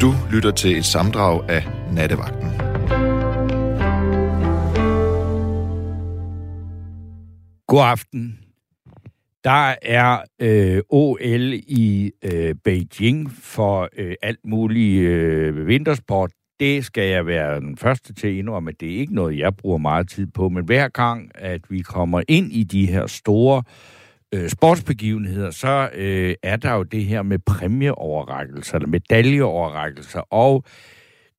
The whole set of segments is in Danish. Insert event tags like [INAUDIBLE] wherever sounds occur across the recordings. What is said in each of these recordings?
Du lytter til et samdrag af Nattevagten. God aften. Der er øh, OL i øh, Beijing for øh, alt muligt øh, vintersport. Det skal jeg være den første til at indrømme, at det er ikke noget, jeg bruger meget tid på. Men hver gang, at vi kommer ind i de her store øh, Øh, sportsbegivenheder, så øh, er der jo det her med præmieoverrækkelser, eller medaljeoverrækkelser, og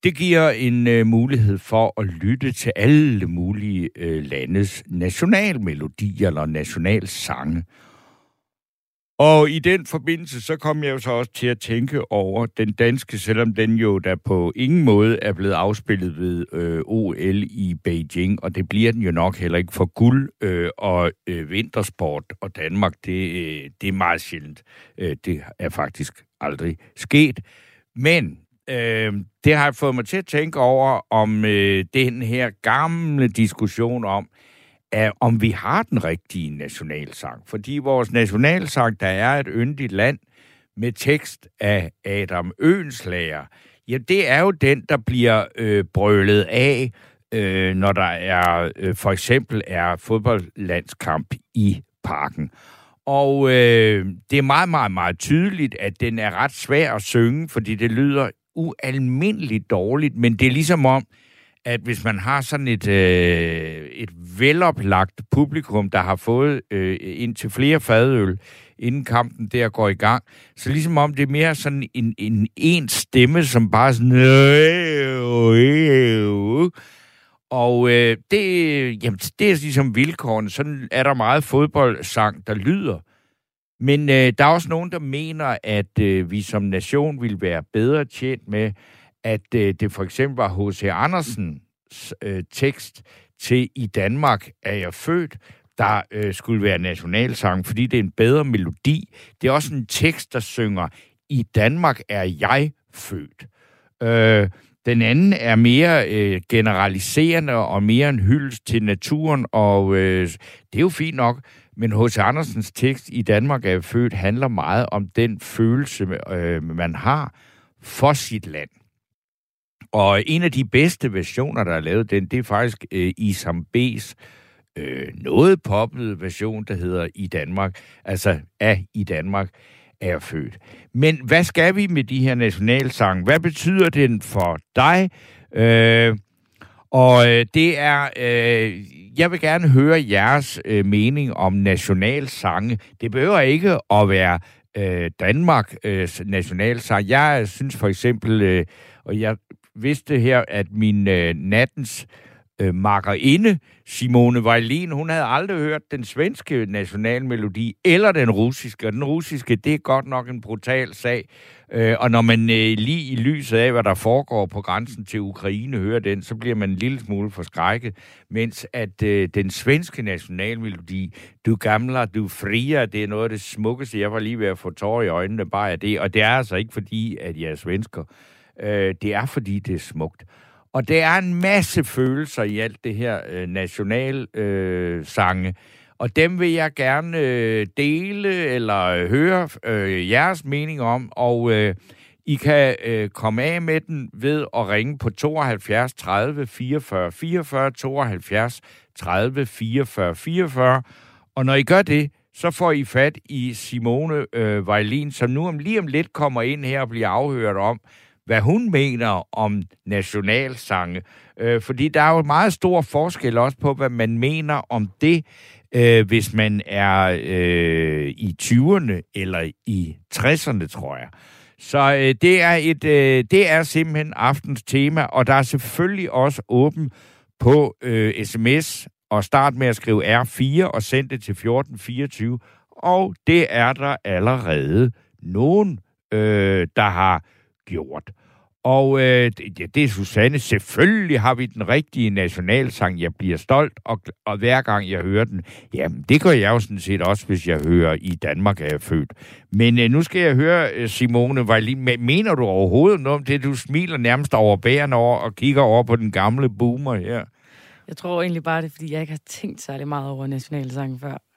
det giver en øh, mulighed for at lytte til alle mulige øh, landes nationalmelodier eller nationalsange. Og i den forbindelse, så kom jeg jo så også til at tænke over den danske, selvom den jo der på ingen måde er blevet afspillet ved øh, OL i Beijing, og det bliver den jo nok heller ikke for guld øh, og øh, vintersport og Danmark, det, øh, det er meget sjældent. Øh, det er faktisk aldrig sket. Men øh, det har fået mig til at tænke over om øh, den her gamle diskussion om, af, om vi har den rigtige nationalsang. Fordi vores nationalsang, der er et yndigt land med tekst af Adam Øenslager, ja, det er jo den, der bliver øh, brølet af, øh, når der er øh, for eksempel er fodboldlandskamp i parken. Og øh, det er meget, meget, meget tydeligt, at den er ret svær at synge, fordi det lyder ualmindeligt dårligt, men det er ligesom om, at hvis man har sådan et, øh, et veloplagt publikum, der har fået øh, ind til flere fadøl, inden kampen der går i gang, så ligesom om det er mere sådan en, en, en stemme, som bare sådan... Øh, øh. Og øh, det, jamen, det er ligesom vilkårene. Sådan er der meget fodboldsang, der lyder. Men øh, der er også nogen, der mener, at øh, vi som nation vil være bedre tjent med, at øh, det for eksempel var H.C. Andersens øh, tekst til I Danmark er jeg født, der øh, skulle være nationalsang, fordi det er en bedre melodi. Det er også en tekst, der synger I Danmark er jeg født. Øh, den anden er mere øh, generaliserende og mere en hyldest til naturen, og øh, det er jo fint nok, men H.C. Andersens tekst i Danmark er født handler meget om den følelse, øh, man har for sit land. Og en af de bedste versioner, der er lavet den, det er faktisk øh, Isam B's øh, noget poppet version, der hedder I Danmark, altså af I Danmark er født. Men hvad skal vi med de her nationalsange? Hvad betyder den for dig? Øh, og øh, det er, øh, jeg vil gerne høre jeres øh, mening om nationalsange. Det behøver ikke at være øh, Danmark øh, nationalsang. Jeg synes for eksempel, øh, og jeg vidste her, at min øh, nattens øh, markerinde, Simone Vejlin, hun havde aldrig hørt den svenske nationalmelodi eller den russiske. Og den russiske, det er godt nok en brutal sag. Øh, og når man øh, lige i lyset af, hvad der foregår på grænsen til Ukraine, hører den, så bliver man en lille smule forskrækket. Mens at øh, den svenske nationalmelodi, Du gamla, du fria, det er noget af det smukkeste. Jeg var lige ved at få tårer i øjnene bare af det. Og det er altså ikke fordi, at jeg er svensker. Øh, det er, fordi det er smukt. Og der er en masse følelser i alt det her øh, nationalsange. Øh, og dem vil jeg gerne øh, dele eller øh, høre øh, jeres mening om. Og øh, I kan øh, komme af med den ved at ringe på 72 30 44 44, 72 30 44 44. Og når I gør det, så får I fat i Simone øh, Vejlin, som nu om lige om lidt kommer ind her og bliver afhørt om, hvad hun mener om nationalsange. Øh, fordi der er jo meget stor forskel også på, hvad man mener om det, øh, hvis man er øh, i 20'erne eller i 60'erne, tror jeg. Så øh, det, er et, øh, det er simpelthen aftens tema, og der er selvfølgelig også åben på øh, sms og start med at skrive R4 og send det til 1424. Og det er der allerede nogen, øh, der har gjort. Og øh, det, det er Susanne. Selvfølgelig har vi den rigtige nationalsang. Jeg bliver stolt, og, og hver gang jeg hører den, jamen det gør jeg jo sådan set også, hvis jeg hører i Danmark er jeg født. Men øh, nu skal jeg høre, øh, Simone Vejlin, mener du overhovedet noget om det? Du smiler nærmest over bæren over og kigger over på den gamle boomer her. Jeg tror egentlig bare, det er, fordi jeg ikke har tænkt særlig meget over nationalsangen før.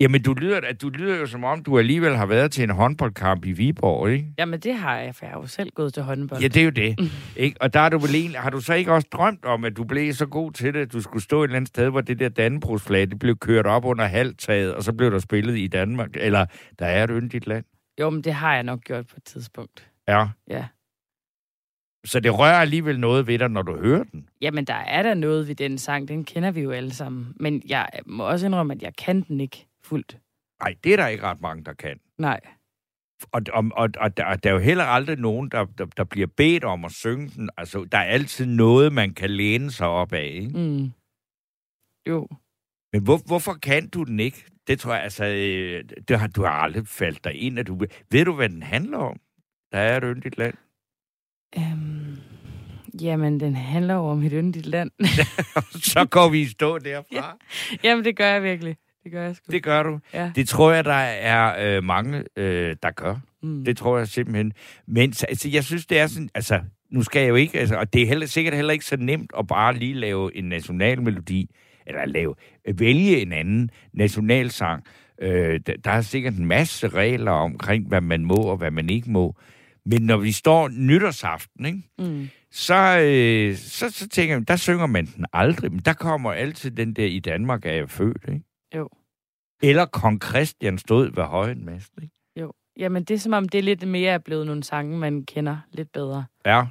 Ja. Jamen, du lyder, du lyder jo som om, du alligevel har været til en håndboldkamp i Viborg, ikke? Jamen, det har jeg, for jeg har jo selv gået til håndbold. Ja, det er jo det. [LAUGHS] ikke? Og der har du vel egentlig, har du så ikke også drømt om, at du blev så god til det, at du skulle stå et eller andet sted, hvor det der Dannebrogsflag, det blev kørt op under halvtaget, og så blev der spillet i Danmark? Eller, der er et yndigt land? Jo, men det har jeg nok gjort på et tidspunkt. Ja. Ja. Så det rører alligevel noget ved dig, når du hører den? Jamen, der er der noget ved den sang. Den kender vi jo alle sammen. Men jeg må også indrømme, at jeg kan den ikke fuldt. Nej, det er der ikke ret mange, der kan. Nej. Og, og, og, og der, der er jo heller aldrig nogen, der, der, der bliver bedt om at synge den. Altså, der er altid noget, man kan læne sig op af, ikke? Mm. Jo. Men hvor, hvorfor kan du den ikke? Det tror jeg, altså, øh, det har, du har aldrig faldt dig ind, at du... Ved du, hvad den handler om? Der er et yndigt land. Øhm, jamen, den handler jo om et yndigt land. [LAUGHS] Så går vi i stå derfra. [LAUGHS] Ja. jamen, det gør jeg virkelig. Det gør jeg sgu. Det gør du. Ja. Det tror jeg, der er øh, mange, øh, der gør. Mm. Det tror jeg simpelthen. Men så- altså, jeg synes, det er sådan... Altså, nu skal jeg jo ikke... Altså, og det er heller, sikkert heller ikke så nemt at bare lige lave en nationalmelodi, eller lave, vælge en anden nationalsang. Øh, der, der er sikkert en masse regler omkring, hvad man må og hvad man ikke må. Men når vi står nytårsaften, ikke? Mm. så, øh, så, så tænker jeg, der synger man den aldrig, men der kommer altid den der, i Danmark er jeg født, ikke? Jo. Eller Kong Christian stod ved højen mast, ikke? Jo. Jamen, det er som om, det er lidt mere er blevet nogle sange, man kender lidt bedre. Ja.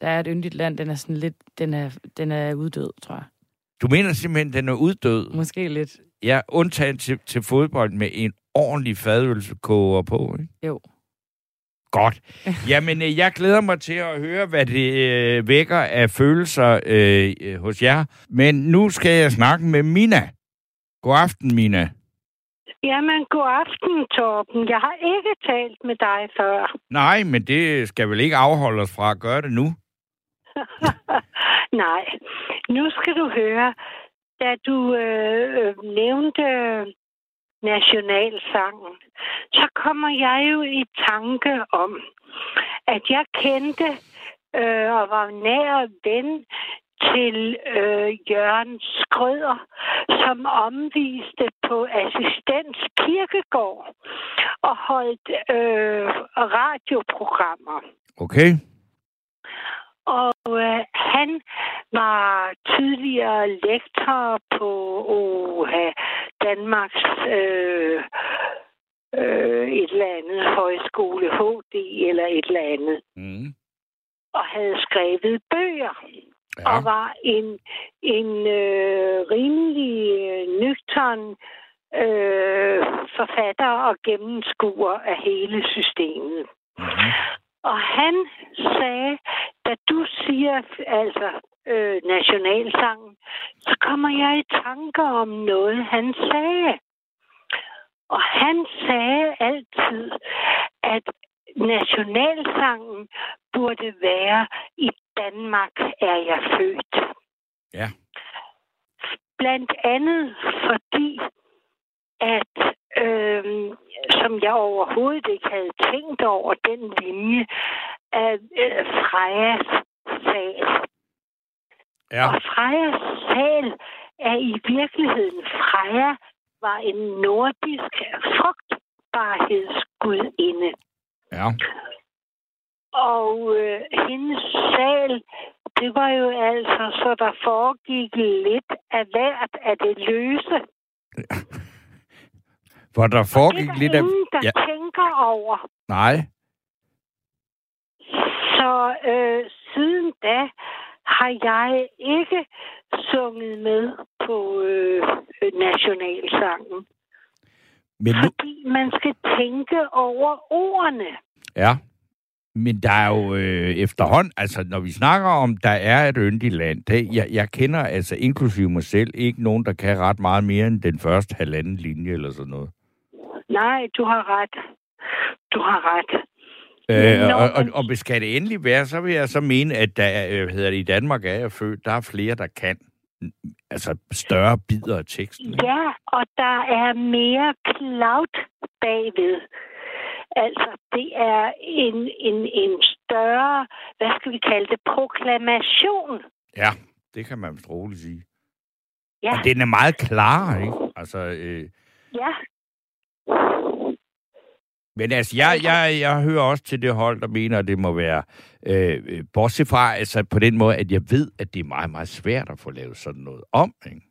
Der er et yndigt land, den er sådan lidt, den er, den er uddød, tror jeg. Du mener simpelthen, den er uddød? Måske lidt. Ja, undtagen til, til fodbold med en ordentlig fadølsekoger på, ikke? Jo. Godt. Jamen, øh, jeg glæder mig til at høre, hvad det øh, vækker af følelser øh, øh, hos jer. Men nu skal jeg snakke med Mina. God aften, Mina. Jamen, god aften, Torben. Jeg har ikke talt med dig før. Nej, men det skal vel ikke afholde os fra at gøre det nu? [LAUGHS] Nej, nu skal du høre, da du øh, øh, nævnte nationalsangen, så kommer jeg jo i tanke om, at jeg kendte øh, og var nær ven til øh, Jørgen Skrøder, som omviste på assistens kirkegård og holdt øh, radioprogrammer. Okay. Og øh, han var tidligere lektor på OHA, Danmarks øh, øh, et eller andet højskole, HD eller et eller andet, Mm. og havde skrevet bøger Ja. og var en, en øh, rimelig øh, nøgtern øh, forfatter og gennemskuer af hele systemet. Mm-hmm. Og han sagde, da du siger altså øh, nationalsangen, så kommer jeg i tanker om noget, han sagde. Og han sagde altid, at nationalsangen burde være i Danmark er jeg født. Ja. Blandt andet fordi, at øh, som jeg overhovedet ikke havde tænkt over den linje af øh, Frejas sal. Ja. Og Frejas sal er i virkeligheden Freja var en nordisk frugtbarhedsgudinde. Ja. Og øh, hendes sal, det var jo altså, så der foregik lidt af hvert af det løse. [LAUGHS] Hvor der det foregik er lidt af... ingen, der Ja. ja. tænker over. Nej. Så øh, siden da har jeg ikke sunget med på øh, nationalsangen. Men nu... Fordi man skal tænke over ordene. Ja. Men der er jo øh, efterhånden, altså når vi snakker om, der er et yndigt land, det, jeg, jeg kender altså inklusive mig selv ikke nogen, der kan ret meget mere end den første halvanden linje eller sådan noget. Nej, du har ret. Du har ret. Øh, Nå, og, og, og skal det endelig være, så vil jeg så mene, at der er, øh, hedder det, i Danmark er jeg født, der er flere, der kan altså større bidder af teksten. Ja, og der er mere cloud bagved. Altså, det er en, en, en større, hvad skal vi kalde det, proklamation. Ja, det kan man vist roligt sige. Ja, Og den er meget klar, ikke? Altså, øh, Ja. Men altså, jeg, jeg, jeg hører også til det hold, der mener, at det må være, øh, øh, bortset fra, altså på den måde, at jeg ved, at det er meget, meget svært at få lavet sådan noget om, ikke?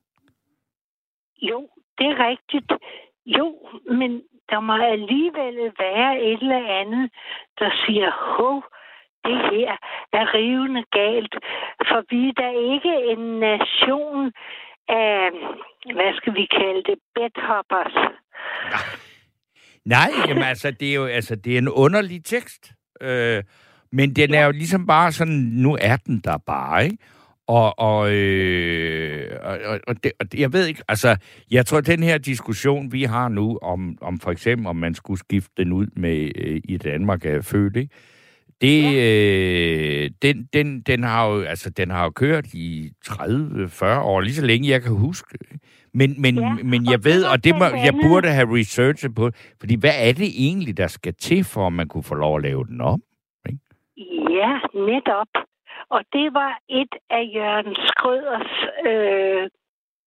Jo, det er rigtigt. Jo, men der må alligevel være et eller andet, der siger, hov, det her er rivende galt. For vi er da ikke en nation af, hvad skal vi kalde det, bedhoppers. Nej, jamen altså, det er jo altså, det er en underlig tekst. Øh, men den er jo ligesom bare sådan, nu er den der bare, ikke? Og, og, øh, og, og, det, og det- jeg ved ikke, altså, jeg tror, at den her diskussion, vi har nu, om, om for eksempel, om man skulle skifte den ud med øh, i Danmark er født, ikke? Det, øh, den, den, den, har jo, altså, den har jo kørt i 30-40 år, lige så længe jeg kan huske. Men, men, Ja, men jeg ved, og det må, jeg burde have researchet på, fordi hvad er det egentlig, der skal til, for at man kunne få lov at lave den om? Ja, netop. Og det var et af Jørgen Skrøders, øh,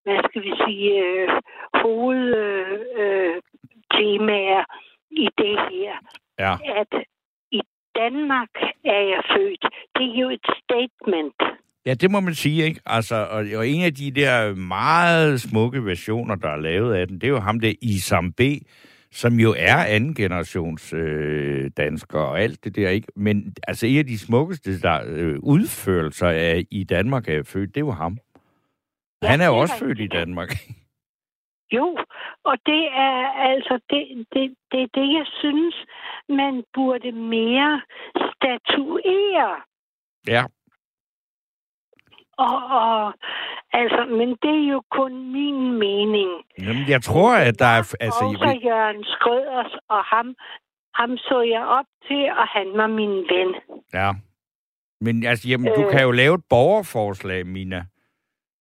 hvad skal vi sige, øh, hovedtemaer øh, i det her. Ja. At i Danmark er jeg født. Det er jo et statement. Ja, det må man sige, ikke? Altså, og, og en af de der meget smukke versioner, der er lavet af den, det er jo ham der Isam B., som jo er anden generations øh, dansker og alt det der, ikke? Men altså, en af de smukkeste der, øh, udførelser af, i Danmark er født, det er jo ham. Ja, Han er jo også født i. Danmark. Jo, og det er altså det, det, det, det, jeg synes, man burde mere statuere. ja, Og, og altså, men det er jo kun min mening. Jamen, jeg tror, at der er... Altså, også Jørgen Skrøders, og ham, ham så jeg op til, og han var min ven. Ja. Men altså, jamen, du Øh. kan jo lave et borgerforslag, Mina.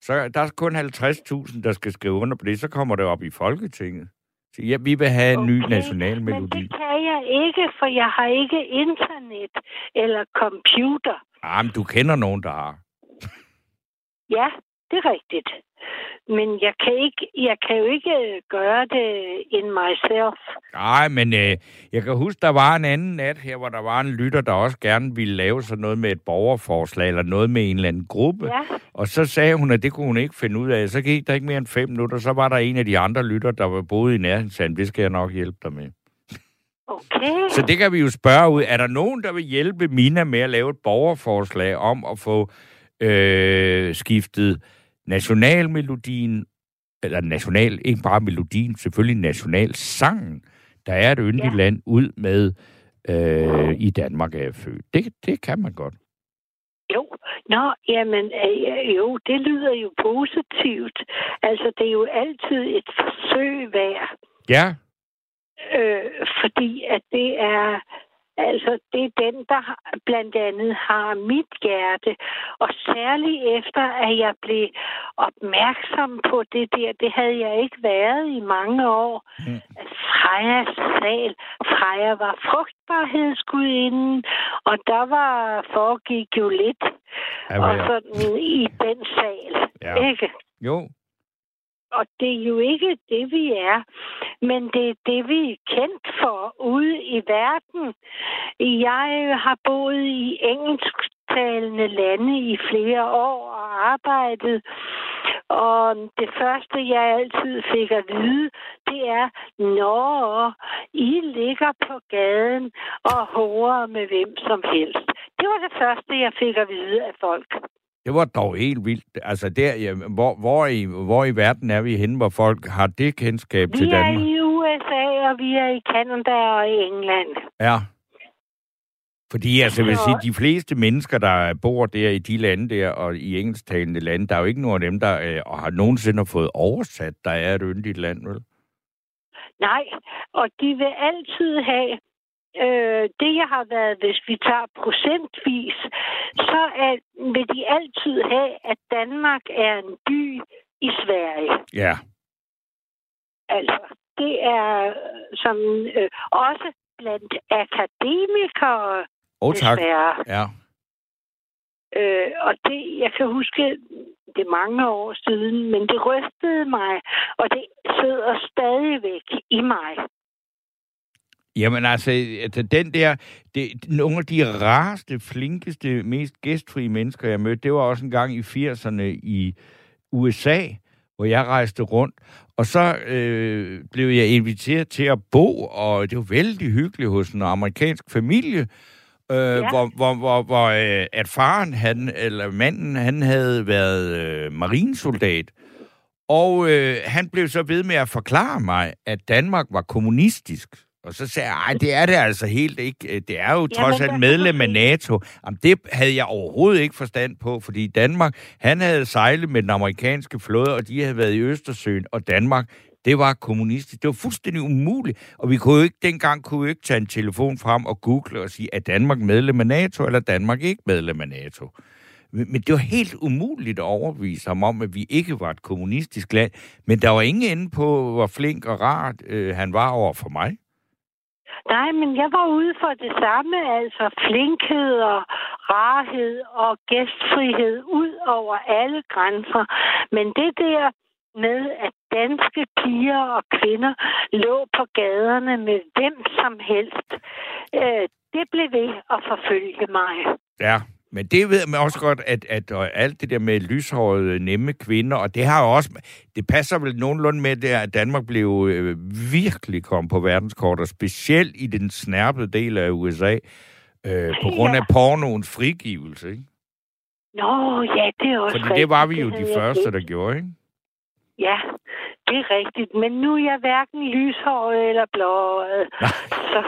Så der er kun 50.000, der skal skrive under på det. Så kommer det op i Folketinget. Så ja, vi vil have en ny Okay, national Men melodi. det kan jeg ikke, for jeg har ikke internet eller computer. Ah, men du kender nogen, der har. Ja, det er rigtigt. Men jeg kan, ikke, jeg kan jo ikke gøre det in myself. Nej, men øh, jeg kan huske, der var en anden nat her, hvor der var en lytter, der også gerne ville lave sådan noget med et borgerforslag, eller noget med en eller anden gruppe. Ja, Og så sagde hun, at det kunne hun ikke finde ud af. Så gik der ikke mere end fem minutter, så var der en af de andre lytter, der var boet i nærheden, sagde, det skal jeg nok hjælpe dig med. okay. Så det kan vi jo spørge ud. Er der nogen, der vil hjælpe Mina med at lave et borgerforslag om at få øh, skiftet nationalmelodien, eller national, ikke bare melodien, selvfølgelig nationalsangen, der er et yndigt Ja. land, ud med øh, i Danmark er født. Det, det kan man godt. Jo, nå, jamen, øh, jo, det lyder jo positivt. Altså, det er jo altid et forsøg værd. Ja, Øh, fordi at det er, altså, det er den, der blandt andet har mit hjerte. Og særligt efter, at jeg blev opmærksom på det der, det havde jeg ikke været i mange år. Mm. At Freja sal. Freja var frugtbarhedsgudinden, og der var foregik jo lidt. ja, Og sådan i den sal. Ja. Ikke? jo. Og det er jo ikke det, vi er, men det er det, vi er kendt for ude i verden. Jeg har boet i engelsktalende lande i flere år og arbejdet, og det første, jeg altid fik at vide, det er, når I ligger på gaden og hårer med hvem som helst. Det var det første, jeg fik at vide af folk. Det var dog helt vildt. Altså, der, ja, hvor, hvor, i, hvor i verden er vi henne, hvor folk har det kendskab til Vi er Danmark? i USA, og vi er i Canada og i England. Ja. Fordi, altså, jeg vil sige, de fleste mennesker, der bor der i de lande der, og i engelsktalende lande, der er jo ikke nogen af dem, der øh, og har nogensinde fået oversat, der er et yndigt land, vel? Nej, og de vil altid have, øh, det jeg har været, hvis vi tager procentvis, så er, vil de altid have, at Danmark er en by i Sverige. Ja. Altså, det er øh, som øh, også blandt akademikere, Og tak. desværre. Ja. Øh, og det, jeg kan huske, det er mange år siden, men det rystede mig, og det sidder stadigvæk i mig. Jamen altså, altså den der, det, nogle af de rareste, flinkeste, mest gæstfrie mennesker, jeg mødte, det var også en gang i 80'erne i USA, hvor jeg rejste rundt. Og så øh, blev jeg inviteret til at bo, og det var vældig hyggeligt hos en amerikansk familie, øh, ja. hvor, hvor, hvor, hvor øh, at faren, han, eller manden, han havde været øh, marinesoldat. Og øh, han blev så ved med at forklare mig, at Danmark var kommunistisk. Og så sagde jeg, det er det altså helt ikke. Det er jo trods alt medlem af NATO. Jamen, det havde jeg overhovedet ikke forstand på, fordi Danmark, han havde sejlet med den amerikanske flåde, og de havde været i Østersøen, og Danmark, det var kommunistisk. Det var fuldstændig umuligt. Og vi kunne jo ikke, dengang kunne vi ikke tage en telefon frem og google og sige, er Danmark medlem af NATO, eller er Danmark ikke medlem af NATO? Men det var helt umuligt at overbevise ham om, at vi ikke var et kommunistisk land. Men der var ingen ende på, hvor flink og rart øh, han var over for mig. Nej, men jeg var ude for det samme, altså flinkhed og rarhed og gæstfrihed ud over alle grænser. Men det der med, at danske piger og kvinder lå på gaderne med hvem som helst, øh, det blev ved at forfølge mig. Ja, men det ved man også godt, at, at, at alt det der med lyshårede, nemme kvinder, og det har også, det passer vel nogenlunde med det, at Danmark blev øh, virkelig kom på verdenskort, og specielt i den snærpede del af USA, øh, på grund af pornoens frigivelse, ikke? Nå, ja, det er også Fordi det var vi jo de første, der gjorde, ikke? Ja, det er rigtigt. Men nu er jeg hverken lyshåret eller blåret. så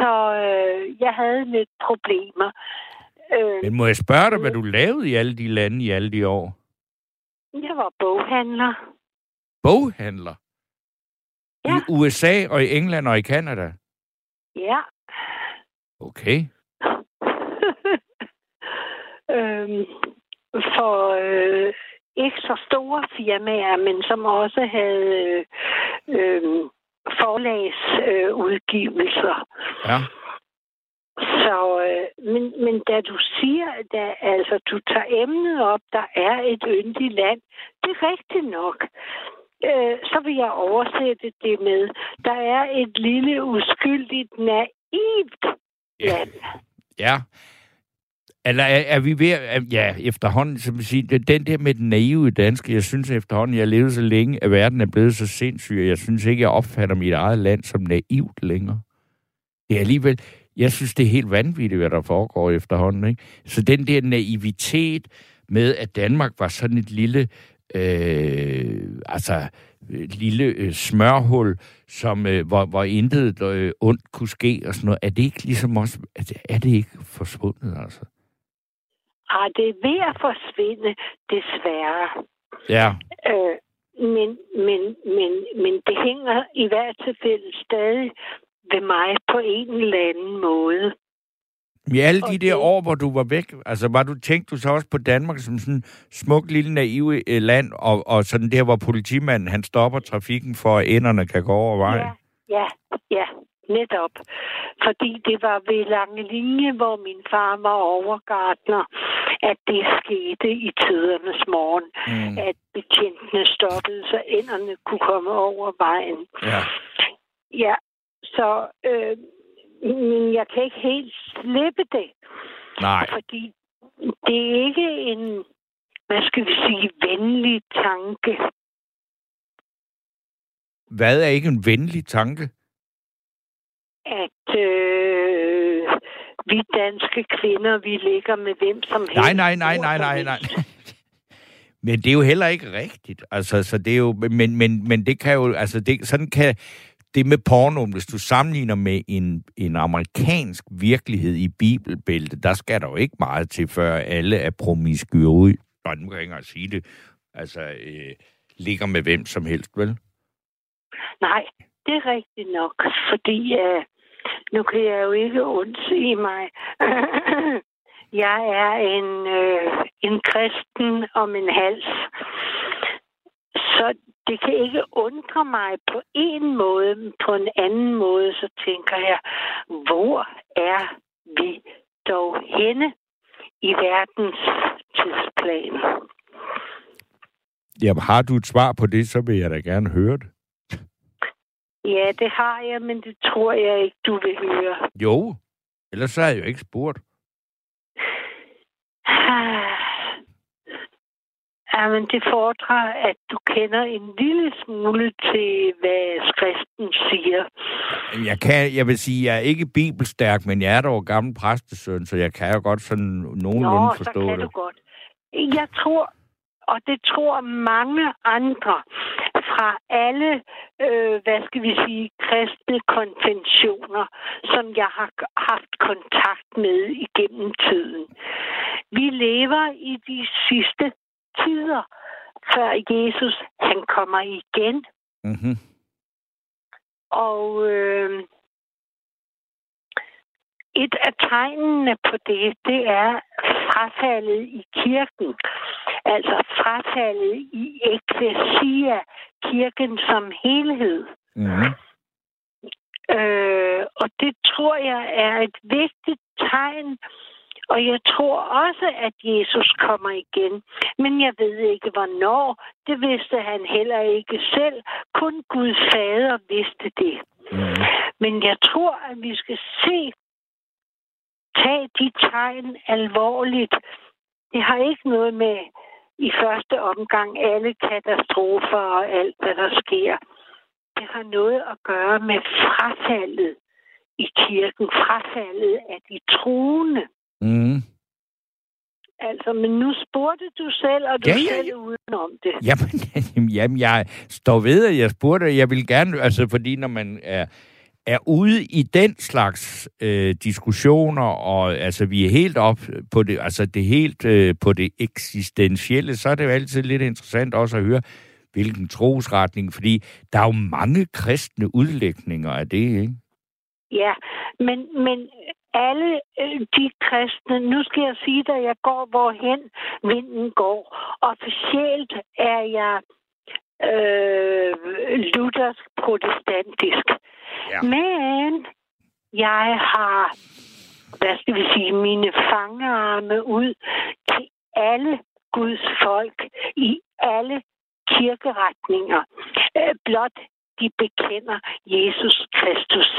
så øh, jeg havde lidt problemer. Øh, Men må jeg spørge dig, hvad du lavede i alle de lande i alle de år? Jeg var boghandler. Boghandler? Ja. I USA og i England og i Kanada? Ja. Okay. [LAUGHS] øhm, for øh, ikke så store firmaer, men som også havde øh, øh, forlagsudgivelser. Øh, ja. Så, øh, men, men da du siger, at altså, du tager emnet op, der er et yndigt land, det er rigtigt nok. Øh, så vil jeg oversætte det med, der er et lille, uskyldigt, naivt land. Ja, eller er, er vi ved at, ja, efterhånden, som vi siger, den der med den naive danske, jeg synes efterhånden, jeg har levet så længe, at verden er blevet så sindssyg, jeg synes ikke, jeg opfatter mit eget land som naivt længere. Det er alligevel, jeg synes, det er helt vanvittigt, hvad der foregår efterhånden. Ikke? Så den der naivitet med, at Danmark var sådan et lille, øh, altså, et lille øh, smørhul, som, øh, hvor, hvor intet øh, ondt kunne ske og sådan noget, er det ikke ligesom også, er det, er det ikke forsvundet, altså? Ah, det er ved at forsvinde, desværre. Ja. Øh, men, men, men, men det hænger i hvert tilfælde stadig ved mig på en eller anden måde. I alle de der år, hvor du var væk, altså var du, tænkte du så også på Danmark som sådan smukt lille naive øh, land, og, og sådan der, hvor politimanden han stopper trafikken for, at enderne kan gå over vejen? Ja, ja, ja. Netop. Fordi det var ved lange linje, hvor min far var overgardner, at det skete i tidernes morgen. Mm. At betjentene stoppede, så enderne kunne komme over vejen. Ja. Ja, så øh, men jeg kan ikke helt slippe det. Nej. Fordi det er ikke en, hvad skal vi sige, venlig tanke. Hvad er ikke en venlig tanke? At øh, vi danske kvinder, vi ligger med hvem som helst. Nej, nej, nej, nej, nej, nej. Men det er jo heller ikke rigtigt. Altså, så det er jo, men, men, men det kan jo, altså, det, sådan kan, det med porno, hvis du sammenligner med en, en amerikansk virkelighed i bibelbæltet, der skal der jo ikke meget til, før alle er promiskuer ud. Og nu kan jeg ikke sige det. Altså, øh, ligger med hvem som helst, vel? Nej, det er rigtigt nok, fordi øh, nu kan jeg jo ikke undsige mig. [LAUGHS] jeg er en, øh, en kristen om en hals. Så det kan ikke undre mig på en måde, men på en anden måde, så tænker jeg, hvor er vi dog henne? i verdens tidsplan. Jamen, har du et svar på det, så vil jeg da gerne høre det. Ja, det har jeg, men det tror jeg ikke, du vil høre. Jo, ellers så har jeg jo ikke spurgt. [SIGHS] Jamen, det fordrer, at du kender en lille smule til, hvad skriften siger. Jeg, kan, jeg vil sige, jeg er ikke bibelstærk, men jeg er dog gammel præstesøn, så jeg kan jo godt sådan nogenlunde Nå, forstå så kan det. du godt. Jeg tror, og det tror mange andre fra alle, øh, hvad skal vi sige, kristne konventioner, som jeg har haft kontakt med igennem tiden. Vi lever i de sidste tider, før Jesus han kommer igen. Mm-hmm. Og øh, et af tegnene på det, det er frafaldet i kirken. Altså frafaldet i eklesia, kirken som helhed. Mm-hmm. Øh, og det tror jeg er et vigtigt tegn. Og jeg tror også, at Jesus kommer igen. Men jeg ved ikke, hvornår. Det vidste han heller ikke selv. Kun Gud fader vidste det. Mm-hmm. Men jeg tror, at vi skal se, tage de tegn alvorligt. Det har ikke noget med i første omgang alle katastrofer og alt, hvad der sker. Det har noget at gøre med frafaldet i kirken, frafaldet af de troende. Mm. Altså, men nu spurgte du selv, og du Ja, ja, ja, selv udenom det. Jamen, [LAUGHS] jamen, jeg står ved, at jeg spurgte, jeg vil gerne, altså fordi når man er, er ude i den slags øh, diskussioner, og altså vi er helt op på det, altså det helt øh, på det eksistentielle, så er det jo altid lidt interessant også at høre, hvilken trosretning, fordi der er jo mange kristne udlægninger af det, ikke? Ja, men, men alle øh, de kristne, nu skal jeg sige dig, jeg går hvorhen vinden går. Officielt er jeg øh, luthersk protestantisk. Ja. Men jeg har, hvad skal vi sige, mine fangearme ud til alle Guds folk i alle kirkeretninger. Øh, blot de bekender Jesus Kristus.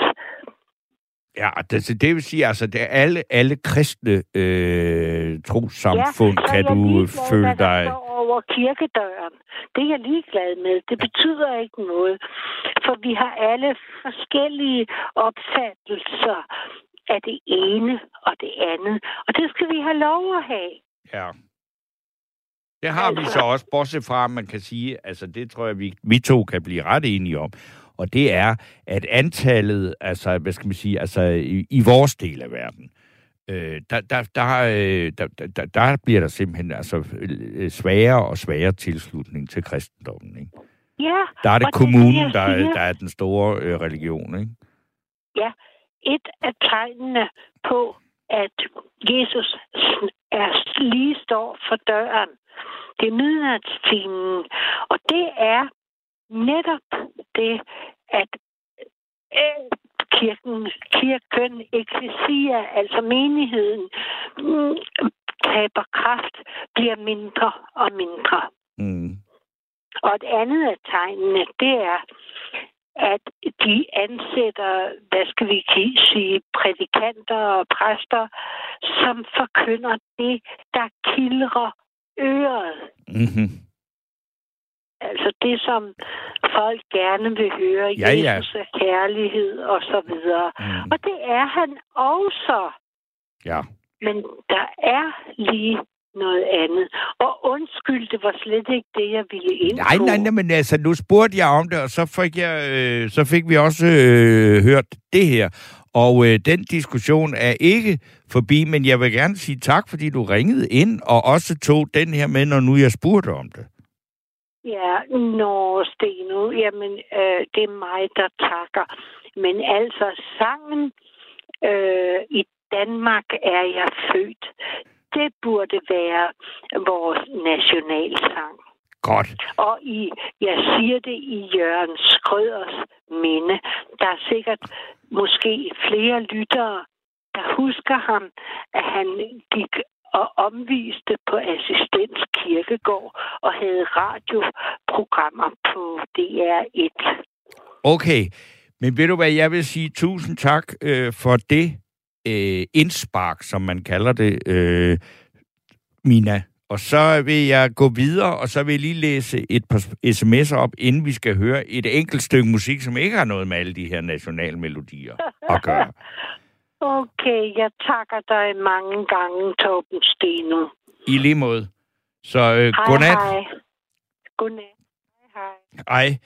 Ja, det, det vil sige, altså, det er alle, alle kristne øh, trossamfund, så er kan du føle dig... over kirkedøren. Det er jeg ligeglad med. Det betyder ikke noget. For vi har alle forskellige opfattelser af det ene og det andet. Og det skal vi have lov at have. Ja. Det har vi Altså- så også, bortset fra, at man kan sige, altså det tror jeg, vi, vi to kan blive ret enige om, og det er, at antallet, altså, hvad skal man sige, altså i, i vores del af verden, øh, der, der, der, øh, der, der, der, bliver der simpelthen altså, øh, sværere og sværere tilslutning til kristendommen. Ikke? Ja, Der er det kommunen, det, der, er- der er den store øh, religion. Ikke? et af tegnene på, at Jesus er lige står for døren. Det er midnatstimen. Og det er netop det, at kirken, kirken, eklesia, altså menigheden, mm, taber kraft, bliver mindre og mindre. Mm. Og et andet af tegnene, det er, at de ansætter, hvad skal vi sige, prædikanter og præster, som forkynder det, der kildrer øret. Mm-hmm. Altså det, som folk gerne vil høre. Ja, ja. Jesus er kærlighed og så videre. Mm. Og det er han også. Ja. Men der er lige noget andet. Og undskyld, det var slet ikke det, jeg ville ind Nej, nej, nej, men altså, nu spurgte jeg om det, og så fik, jeg, øh, så fik vi også øh, hørt det her. Og øh, den diskussion er ikke forbi, men jeg vil gerne sige tak, fordi du ringede ind, og også tog den her med, når nu jeg spurgte om det. Ja, nå, Steno, jamen, øh, det er mig, der takker. Men altså, sangen øh, i Danmark er jeg født. Det burde være vores nationalsang. Godt. Og i, jeg siger det i Jørgen Skrøders minde. Der er sikkert måske flere lyttere, der husker ham, at han gik og omviste på Assistens Kirkegård og havde radioprogrammer på DR1. Okay, men ved du hvad, jeg vil sige tusind tak øh, for det øh, indspark, som man kalder det, øh, Mina. Og så vil jeg gå videre, og så vil jeg lige læse et par sms'er op, inden vi skal høre et enkelt stykke musik, som ikke har noget med alle de her nationalmelodier at gøre. [LAUGHS] Okay, jeg takker dig mange gange, Torben Steno. I lige måde. Så øh, Hej, godnat. hej. Godnat. Hej, hej. Ej,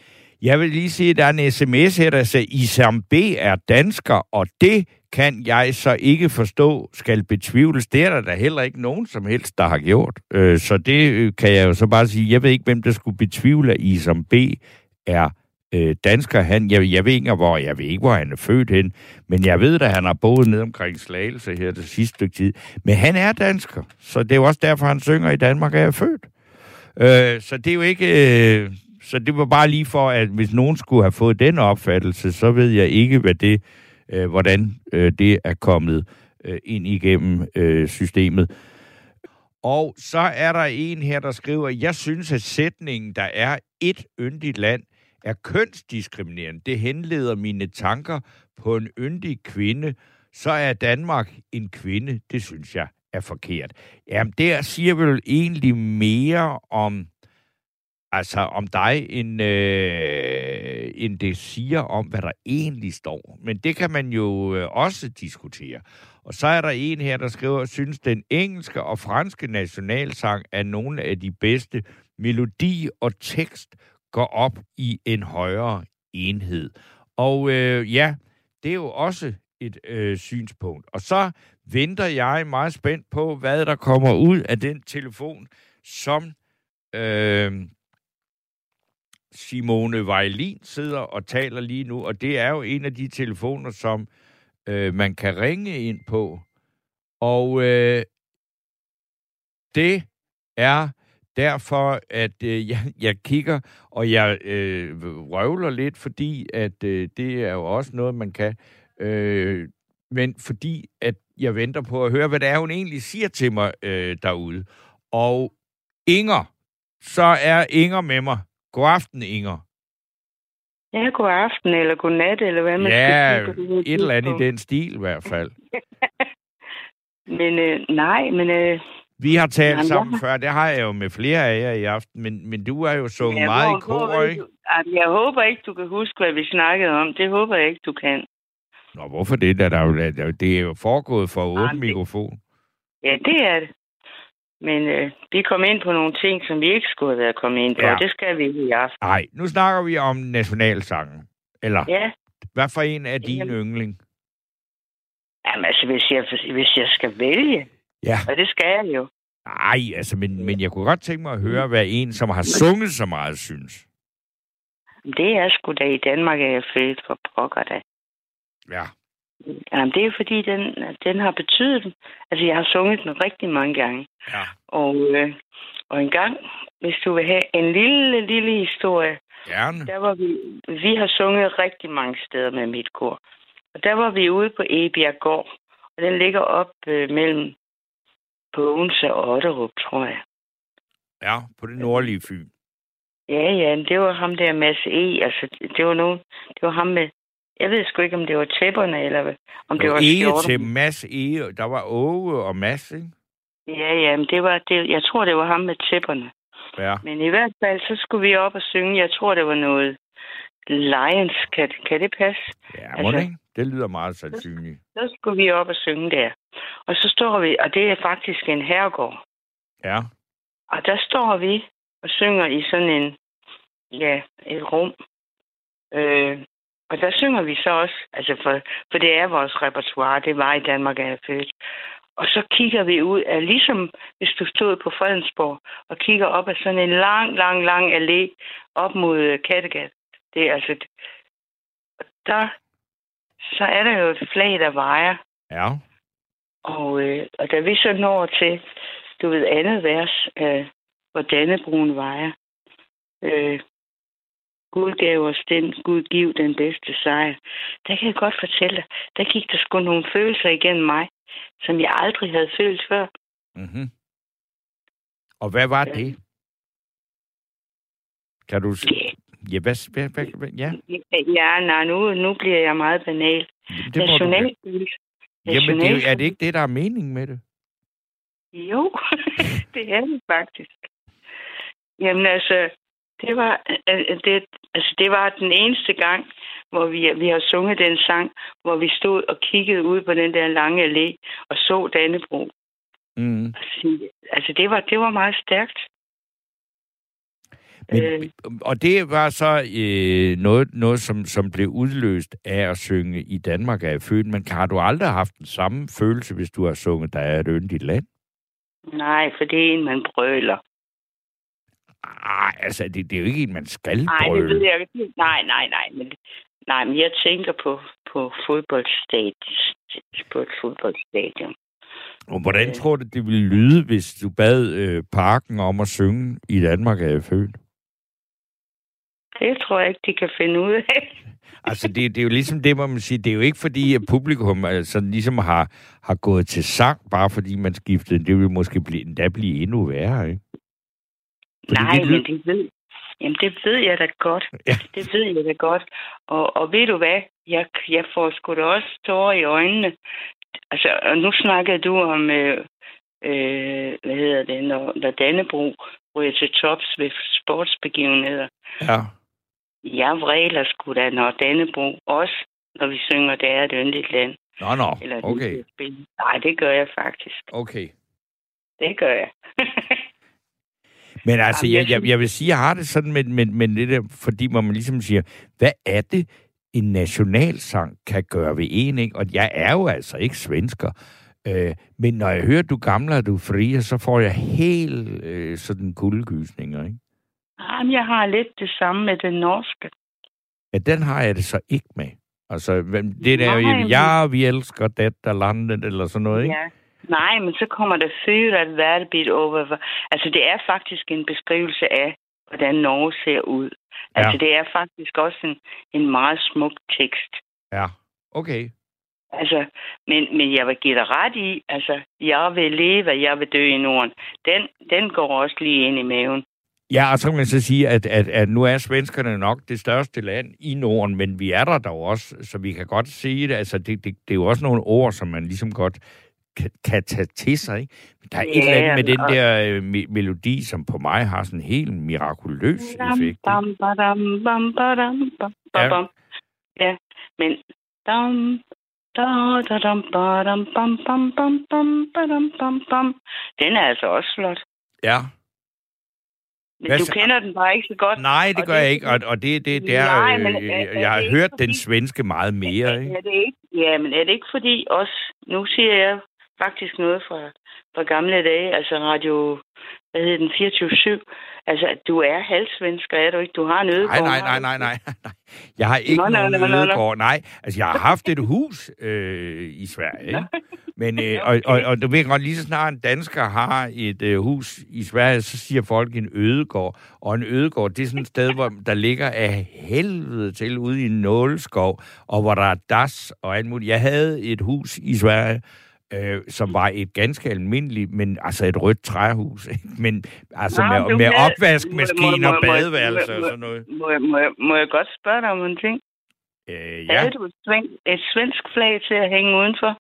jeg vil lige sige, at der er en sms her, der siger, Isam B. er dansker, og det kan jeg så ikke forstå skal betvivles. Det er der da heller ikke nogen som helst, der har gjort. Øh, så det øh, kan jeg jo så bare sige. Jeg ved ikke, hvem der skulle betvivle, at Isam B. er øh, dansker. Han, jeg, jeg ved ikke, hvor, jeg ved ikke, hvor han er født hen, men jeg ved at han har boet ned omkring Slagelse her det sidste stykke tid. Men han er dansker, så det er jo også derfor, han synger i Danmark, er jeg født. Øh, så det er jo ikke... Øh, så det var bare lige for, at hvis nogen skulle have fået den opfattelse, så ved jeg ikke, hvad det, øh, hvordan øh, det er kommet øh, ind igennem øh, systemet. Og så er der en her, der skriver, jeg synes, at sætningen, der er et yndigt land, er kønsdiskriminerende. Det henleder mine tanker på en yndig kvinde. Så er Danmark en kvinde. Det synes jeg er forkert. Jamen, der siger vel egentlig mere om altså om dig, end, øh, end det siger om, hvad der egentlig står. Men det kan man jo øh, også diskutere. Og så er der en her, der skriver, synes den engelske og franske nationalsang er nogle af de bedste. Melodi og tekst går op i en højere enhed. Og øh, ja, det er jo også et øh, synspunkt. Og så venter jeg meget spændt på, hvad der kommer ud af den telefon, som øh, Simone Vejlin sidder og taler lige nu, og det er jo en af de telefoner, som øh, man kan ringe ind på. Og øh, det er derfor, at øh, [LAUGHS] jeg, jeg kigger, og jeg øh, røvler lidt, fordi at øh, det er jo også noget, man kan. Øh, men fordi at jeg venter på at høre, hvad det er, hun egentlig siger til mig øh, derude. Og Inger, så er Inger med mig. God aften, Inger. Ja, god aften, eller god nat, eller hvad man Ja, skal sige. et eller andet i den stil i hvert fald. [LAUGHS] Men øh, nej, men øh, Vi har talt Jamen, sammen jeg før, det har jeg jo med flere af jer i aften, men, men du har jo sunget jeg meget i kor, ikke? du- Jeg håber ikke, du kan huske, hvad vi snakkede om. Det håber jeg ikke, du kan. Nå, hvorfor det? Der, der, er der, er det er jo foregået for åben Jamen, det- mikrofon. Ja, det er det. Men øh, vi kom ind på nogle ting, som vi ikke skulle have været kommet ind på. Ja. Det skal vi ikke i aften. Nej, nu snakker vi om nationalsangen. Eller, Ja, hvad for en er din Jamen. yndling? Jamen, altså, hvis jeg, hvis jeg skal vælge, Ja. og det skal jeg jo. Nej, altså, men, men jeg kunne godt tænke mig at høre, hvad en, som har sunget så meget, synes. Det er sgu da i Danmark, at jeg er født for pokker da. Ja. Jamen, det er fordi, den, den har betydet... Altså, jeg har sunget den rigtig mange gange. Ja. Og, øh, og en gang, hvis du vil have en lille, lille historie, Gerne. der var vi... Vi har sunget rigtig mange steder med mit kor. Og der var vi ude på Ebjerg Gård. Og den ligger op øh, mellem Bogense og Otterup, tror jeg. Ja, på det nordlige Fyn. Ja, ja, men det var ham der Mads E. Altså, det var nogen... Det var ham med... Jeg ved sgu ikke, om det var tæpperne, eller hvad- om det Det var var skjorterne. til Mads Ege. Der var Åge og Mads, ikke? Ja, ja, men det var, det, jeg tror, det var ham med tæpperne. Ja. Men i hvert fald, så skulle vi op og synge. Jeg tror, det var noget Lions. Kan, kan det passe? Ja, Altså- må det ikke? Det lyder meget sandsynligt. [LAUGHS] Så skulle vi op og synge der. Og så står vi, og det er faktisk en herregård. Ja. Og der står vi og synger i sådan en, ja, et rum. Øh, og der synger vi så også, altså for, for det er vores repertoire, det var i Danmark, er jeg født. Og så kigger vi ud af, ligesom hvis du stod på Fredensborg, og kigger op af sådan en lang, lang, lang allé op mod Kattegat. Det er altså, og der, så er der jo et flag, der vejer. Ja. Og, øh, og da vi så når til, du ved, andet vers, øh, hvor Dannebroen vejer, øh, Gud gav os den, Gud giv den bedste sejr. Der kan jeg godt fortælle dig, der gik der sgu nogle følelser igennem mig, som jeg aldrig havde følt før. Mm-hmm. Og hvad var det? Kan du... Ja. Hvad, hvad, hvad, hvad ja. Ja, nej, nu, nu bliver jeg meget banal. Det. Nationalfølelse. Jamen, det, er er det ikke det, der er meningen med det? Jo, [LAUGHS] det er det faktisk. Jamen altså, det var, det, altså, det var den eneste gang, hvor vi, vi har sunget den sang, hvor vi stod og kiggede ud på den der lange allé og så Dannebro. Mm. Altså, altså det, var, det var meget stærkt. Men, Øh. og det var så øh, noget, noget som, som blev udløst af at synge i Danmark af født, men har du aldrig haft den samme følelse, hvis du har sunget, der er et yndigt land? Nej, for det er en, man brøler. Ej, altså, det, det er jo ikke en, man skal Nej, det brøle. ved jeg ikke. Nej, nej, nej. Men, nej, men jeg tænker på, på fodboldstadion. På et fodboldstadion. Og hvordan tror du, det ville lyde, hvis du bad øh, parken om at synge i Danmark af født? Det tror jeg ikke, de kan finde ud af. [LAUGHS] Altså, det, det er jo ligesom det, man sige. Det er jo ikke fordi, at publikum altså, ligesom har, har gået til sang, bare fordi man skiftede. Det vil måske blive, endda blive endnu værre, ikke? Fordi Nej, det men det ved, jamen, det ved jeg da godt. [LAUGHS] Ja. Det ved jeg da godt. Og, og ved du hvad? Jeg, jeg får sgu da også tårer i øjnene. Altså, og nu snakkede du om, øh, øh, hvad hedder det, når, når Dannebro ryger til tops ved sportsbegivenheder. Ja. Jeg vræler sgu da, når Dannebro, også når vi synger, det er et yndigt land. Nå, nå. Eller Okay. Nej, det gør jeg faktisk. Okay. Det gør jeg. [LAUGHS] Men altså, jeg, jeg jeg, vil sige, jeg har det sådan med, med, med det der, fordi man ligesom siger, hvad er det, en nationalsang kan gøre ved en, ikke? Og jeg er jo altså ikke svensker. Øh, men når jeg hører, du er gamle og du frie, så får jeg helt øh, sådan kuldegysninger, ikke? Jamen, jeg har lidt det samme med den norske. Ja, den har jeg det så ikke med. Altså, det der, Nej, ja, vi elsker dette landet, eller sådan noget, ikke? Ja. Nej, men så kommer der fyret at verbit over. Altså, det er faktisk en beskrivelse af, hvordan Norge ser ud. Altså, det er faktisk også en, en meget smuk tekst. Ja, okay. Altså, men, men jeg vil give dig ret i, altså, jeg vil leve, jeg vil dø i Norden. Den, den går også lige ind i maven. Ja, og så kan man så sige, at, at, at nu er svenskerne nok det største land i Norden, men vi er der dog også, så vi kan godt sige det. Altså, det, det, det er jo også nogle ord, som man ligesom godt kan, kan tage til sig. Ikke? Der er et Ja, eller andet med den der øh, me- melodi, som på mig har sådan en helt mirakuløs effekt. Bam, badam, bam, badam, bam, Ja. bam. Ja, men... Dam, da, da, dam, badam, bam, bam, bam, bam, badam, bam, bam. Den er altså også flot. Ja. Men Hvad du så- kender den bare ikke så godt. Nej, det gør det- jeg ikke, og, og det, det, det er, Nej, øh, men er- jeg, er jeg har hørt ikke den fordi- svenske meget mere. Ikke? Er det ikke? Ja, men er det ikke fordi også... Nu siger jeg faktisk noget fra, fra gamle dage, altså radio... Hvad hedder den? 24-7. Altså, du er halvsvensker, er du ikke? Du har en ødegård. nej, nej, nej, nej. nej. Jeg har ikke Nå, nogen nå, nå. ødegård. Nej, altså jeg har haft et hus øh, i Sverige. Ikke? Men, øh, og, og, og du ved godt, lige så snart en dansker har et øh, hus i Sverige, så siger folk en ødegård. Og en ødegård, det er sådan et sted, hvor der ligger af helvede til ude i en nåleskov, og hvor der er das og alt muligt. Jeg havde et hus i Sverige, øh, som var et ganske almindeligt, men altså et rødt træhus. Ikke? Men altså Nå, med, med må- må- badeværelser og må- sådan noget. Må jeg, må, jeg, må jeg godt spørge dig om en ting? Øh, Ja. Havde du et, sven, et svensk flag til at hænge udenfor?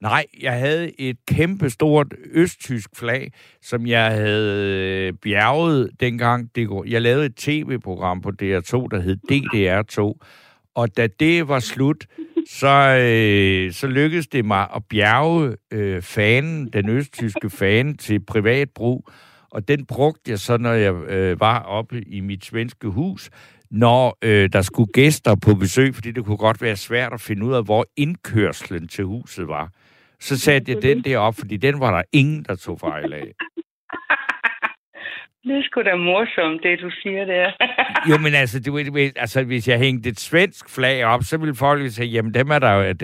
Nej, jeg havde et kæmpe stort østtysk flag, som jeg havde øh, bjerget dengang. Jeg lavede et tv-program på DR2, der hed DDR2. Og da det var slut, så, øh, så lykkedes det mig at bjerge øh, fanen, den østtyske fane, til privat brug. Og den brugte jeg så, når jeg øh, var oppe i mit svenske hus, når øh, der skulle gæster på besøg, fordi det kunne godt være svært at finde ud af, hvor indkørslen til huset var. Så satte jeg den der op, fordi den var der ingen, der tog fejl af. Det er sgu da morsomt, det du siger der. [LAUGHS] Jo, men altså, du, altså, hvis jeg hængte et svensk flag op, så ville folk sige, jamen dem er der jo...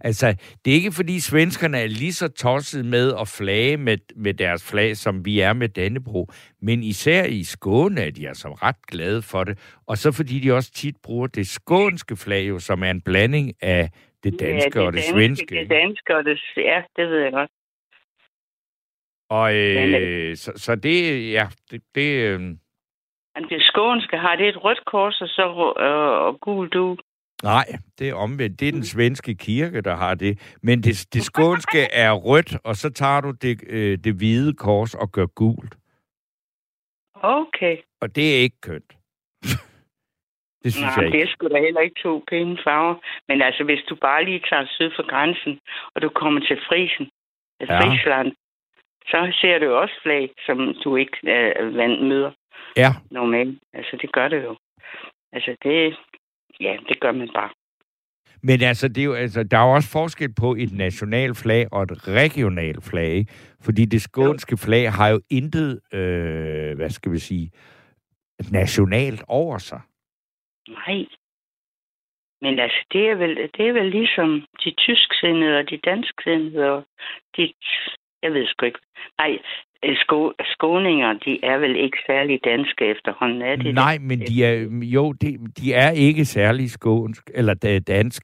Altså, det er ikke fordi svenskerne er lige så tosset med at flage med, med deres flag, som vi er med Dannebro. Men især i Skåne er de altså ret glade for det. Og så fordi de også tit bruger det skånske flag, jo, som er en blanding af det danske ja, og det danske, svenske. Det danske og det... Ja, det ved jeg godt. Og Men, øh, så, så det, ja, det, det øh, det skånske har det et rødt kors og så øh, og gul du. nej, det er omvendt. Det er den svenske kirke, der har det. Men det, det skånske [LAUGHS] er rødt, og så tager du det, øh, det hvide kors og gør gult. Okay. Og det er ikke kønt. [LAUGHS] det synes Nej, jeg det ikke. er sgu da heller ikke to pæne farver. Men altså, hvis du bare lige tager syd for grænsen, og du kommer til Frisen, ja. Friesland, så ser du også flag, som du ikke øh, vand møder Ja, normalt. Altså, det gør det jo. Altså, det, ja, det gør man bare. men altså, det er jo, altså, der er jo også forskel på et national flag og et regionalt flag. Fordi det skånske flag har jo intet, øh, hvad skal vi sige, nationalt over sig. Nej. Men altså, det er vel, det er vel ligesom de tysksindede og de dansksindede og de... Jeg ved sgu ikke. Nej, øh, sko, skåninger, de er vel ikke særlig danske efterhånden, er de det? Nej, men de er, jo, de, de er ikke særlig skånsk, eller dansk,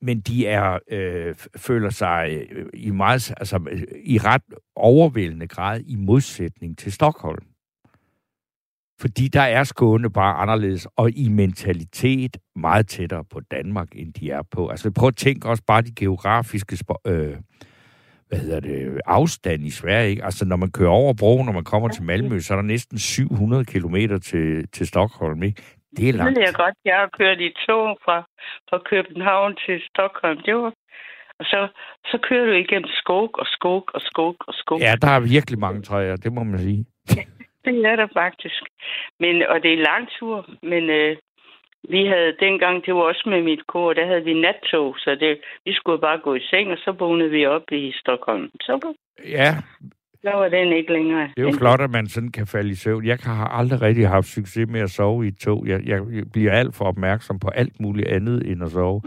men de er, øh, føler sig øh, i meget, altså, øh, i ret overvældende grad i modsætning til Stockholm. Fordi der er Skåne bare anderledes, og i mentalitet meget tættere på Danmark, end de er på. Altså prøv at tænke også bare de geografiske spo- øh, hvad hedder det, afstand i Sverige. Ikke? Altså når man kører over broen, når man kommer til Malmø, så er der næsten 700 kilometer til, til Stockholm. Ikke? Det er Det langt. ved jeg godt. Jeg har kørt i tog fra, fra København til Stockholm. Det var, og så, så kører du igennem skog og skog og skog og skog. Ja, der er virkelig mange træer, det må man sige. Det er der faktisk. Men, og det er en lang tur, men øh, vi havde dengang, det var også med mit kor, der havde vi nattog, så det, vi skulle bare gå i seng, og så vågnede vi op i Stockholm. Så, Ja, så var den ikke længere. det er jo flot, at man sådan kan falde i søvn. Jeg har aldrig rigtig haft succes med at sove i et tog. Jeg, jeg bliver alt for opmærksom på alt muligt andet end at sove.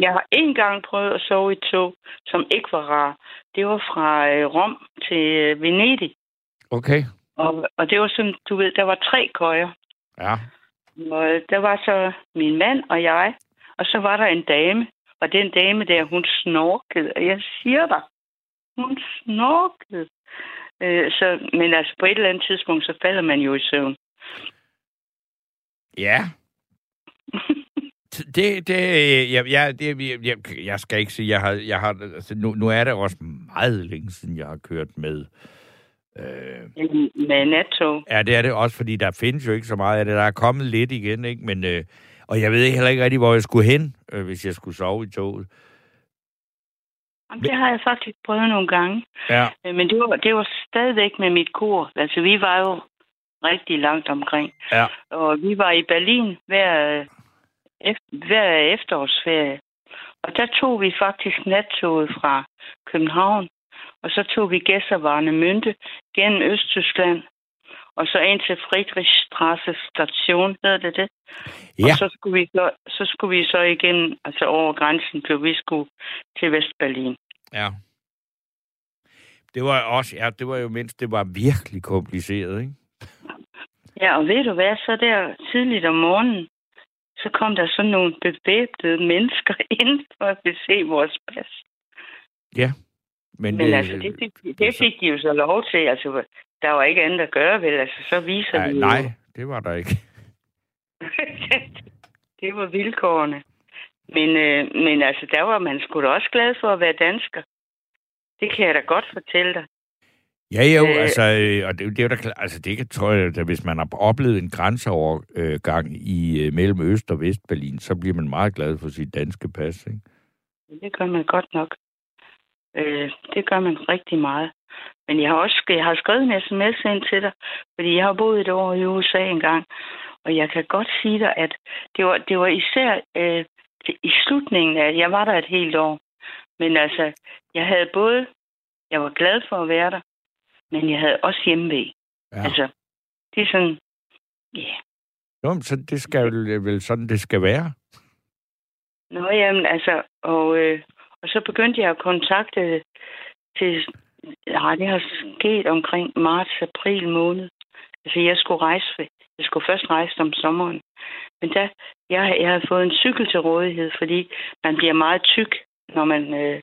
Jeg har en gang prøvet at sove i et tog, som ikke var rar. Det var fra øh, Rom til øh, Venedig. Okay. Og, og det var sådan, du ved, der var tre køjer. Ja. Og der var så min mand og jeg, og så var der en dame. Og den dame der, hun snorkede. Og jeg siger dig, hun snorkede. Øh, så, men altså på et eller andet tidspunkt, så falder man jo i søvn. Ja. [LAUGHS] Det, det, jeg, jeg, det, jeg, jeg, jeg skal ikke sige, jeg har, jeg har, altså nu, nu er det også meget længe siden, jeg har kørt med. Øh, Med nattog. ja, det er det også, fordi der findes jo ikke så meget af det. Der er kommet lidt igen, ikke? Men, øh, og jeg ved heller ikke rigtig, hvor jeg skulle hen, øh, hvis jeg skulle sove i toget. Jamen, Det har jeg faktisk prøvet nogle gange. Ja. Øh, Men det var, det var stadigvæk med mit kor. Altså, vi var jo rigtig langt omkring. Ja. Og vi var i Berlin hver, efter, hver efterårsferie. Og der tog vi faktisk nattoget fra København. Og så tog vi Gæsservarne Mynte gennem Østtyskland. Og så ind til Friedrichstraße station, hedder det det? Ja. Og så skulle, vi så, så skulle vi så igen, altså over grænsen, blev vi skulle til Vestberlin. Ja. Det var også, ja, det var jo mindst, det var virkelig kompliceret, ikke? Ja, og ved du hvad, så der tidligt om morgenen, så kom der sådan nogle bevæbnede mennesker [LAUGHS] ind for at se vores pas. Ja. Men, Men øh, altså, det fik, det fik de jo så lov til. Altså, der var ikke andet at gøre, vel? Altså, så viser nej, vi jo. nej, det var der ikke. [LAUGHS] det var vilkårene. Men, øh, men altså, der var man sgu da også glad for at være dansker. Det kan jeg da godt fortælle dig. Ja, jo, øh, Øh. altså, øh, og det, det er jo da altså, det kan, tror jeg, at hvis man har oplevet en grænseovergang i øh, mellem Øst- og Vestberlin, så bliver man meget glad for sit danske pas, ikke? Det gør man godt nok. Øh, det gør man rigtig meget. Men jeg har også jeg har skrevet en sms ind til dig, fordi jeg har boet et år i USA engang, og jeg kan godt sige dig, at det var, det var især øh, i slutningen af, jeg var der et helt år, men altså, jeg havde både, jeg var glad for at være der, men jeg havde også hjemmeved. Ja. Altså, det er sådan, ja. Yeah. Jo, så det skal vel sådan, det skal være. Nå, jamen, altså, og, øh, og så begyndte jeg at kontakte til, nej, det har sket omkring marts-april måned. Altså, jeg skulle rejse, jeg skulle først rejse om sommeren. Men der, jeg, jeg havde fået en cykel til rådighed, fordi man bliver meget tyk, når man øh,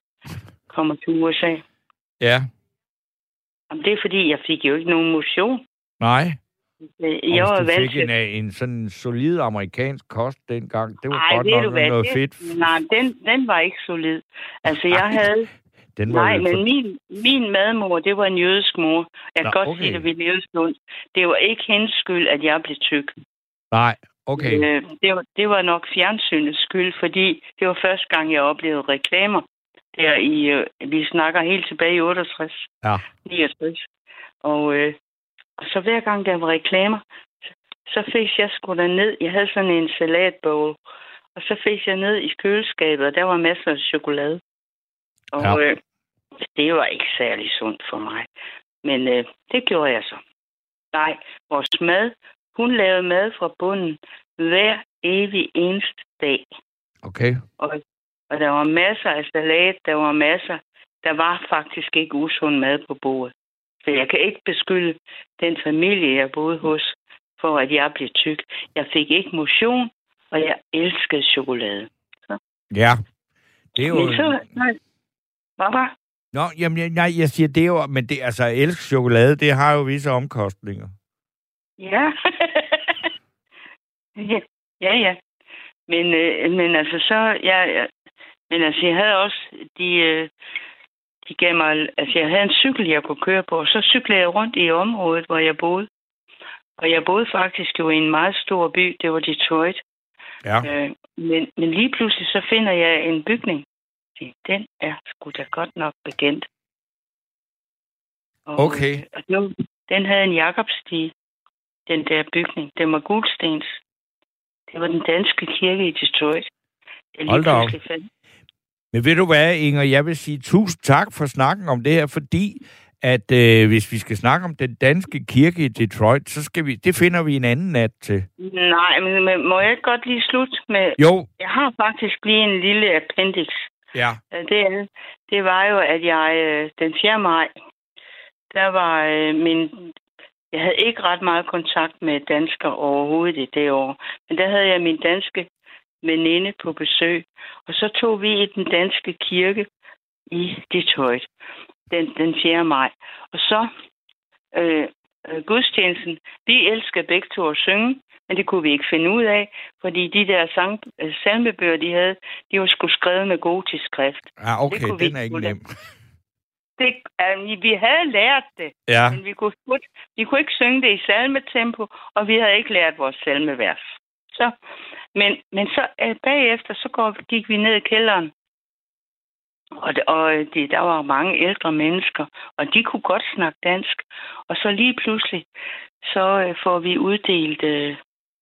kommer til USA. Ja. Jamen, det er fordi, jeg fik jo ikke nogen motion. Nej. Jeg var hvis du fik en, øh, en sådan solid amerikansk kost dengang, det var Ej, godt nok hvad, noget det- fedt. Nej, den, den var ikke solid. Altså, jeg Ej, [LAUGHS] havde... Den var Nej, men for... min, min madmor, det var en jødisk mor. Jeg kan Nå, godt okay. sige det ved jødisk lund. Det var ikke hendes skyld, at jeg blev tyk. Nej, okay. Øh, det, var, det var nok fjernsynets skyld, fordi det var første gang, jeg oplevede reklamer. Der i, øh, vi snakker helt tilbage i 68, Ja. 69. Og, øh, og så hver gang der var reklamer, så, fik jeg sgu da ned. Jeg havde sådan en salatbowl. Og så fik jeg ned i køleskabet, og der var masser af chokolade. Og Ja. øh, det var ikke særlig sundt for mig. Men øh, det gjorde jeg så. Nej, vores mad, hun lavede mad fra bunden hver evig eneste dag. Okay. Og, og der var masser af salat, der var masser. Der var faktisk ikke usund mad på bordet. Så jeg kan ikke beskylde den familie, jeg boede hos, for at jeg blev tyk. Jeg fik ikke motion, og jeg elskede chokolade. Ja. Det er jo... Men så... Hvad var? Nå, jamen, jeg- nej, jeg siger, det er jo... Men det, altså, at elske chokolade, det har jo visse omkostninger. Ja. [LAUGHS] ja, ja. ja. Men, øh, men altså så, ja, ja. Men altså, jeg havde også, de, øh, de gav mig, altså jeg havde en cykel, jeg kunne køre på, og så cyklede jeg rundt i området, hvor jeg boede. Og jeg boede faktisk jo i en meget stor by, det var Detroit. Ja. Øh, men, men lige pludselig så finder jeg en bygning. Den er sgu da godt nok bekendt. Og, Okay. Og var, den havde en Jakobstige, den der bygning. Den var guldstens. Det var den danske kirke i Detroit. Jeg lige Hold da op. fandt. Men ved du hvad, Inger, jeg vil sige tusind tak for snakken om det her, fordi at øh, hvis vi skal snakke om den danske kirke i Detroit, så skal vi, det finder vi en anden nat til. Nej, men, men må jeg ikke godt lige slutte med... Jo, Jeg har faktisk lige en lille appendix. ja. Det, det var jo, at jeg øh, den 4. maj, der var øh, min... Jeg havde ikke ret meget kontakt med danskere overhovedet i det år. Men der havde jeg min danske veninde på besøg. Og så tog vi i den danske kirke i Detroit den, den 4. maj. Og så øh, øh, gudstjenesten. Vi elsker begge to at synge, men det kunne vi ikke finde ud af, fordi de der sang, øh, salmebøger, de havde, de var sgu skrevet med gotisk skrift. Ja, okay, vi den er ikke nem. Det, øh, vi havde lært det, Ja, men vi kunne, vi kunne ikke synge det i salmetempo, og vi havde ikke lært vores salmevers. Så, men, men så øh, bagefter, så går, gik vi ned i kælderen, og, og øh, de, der var mange ældre mennesker, og de kunne godt snakke dansk. Og så lige pludselig, så øh, får vi uddelt, øh,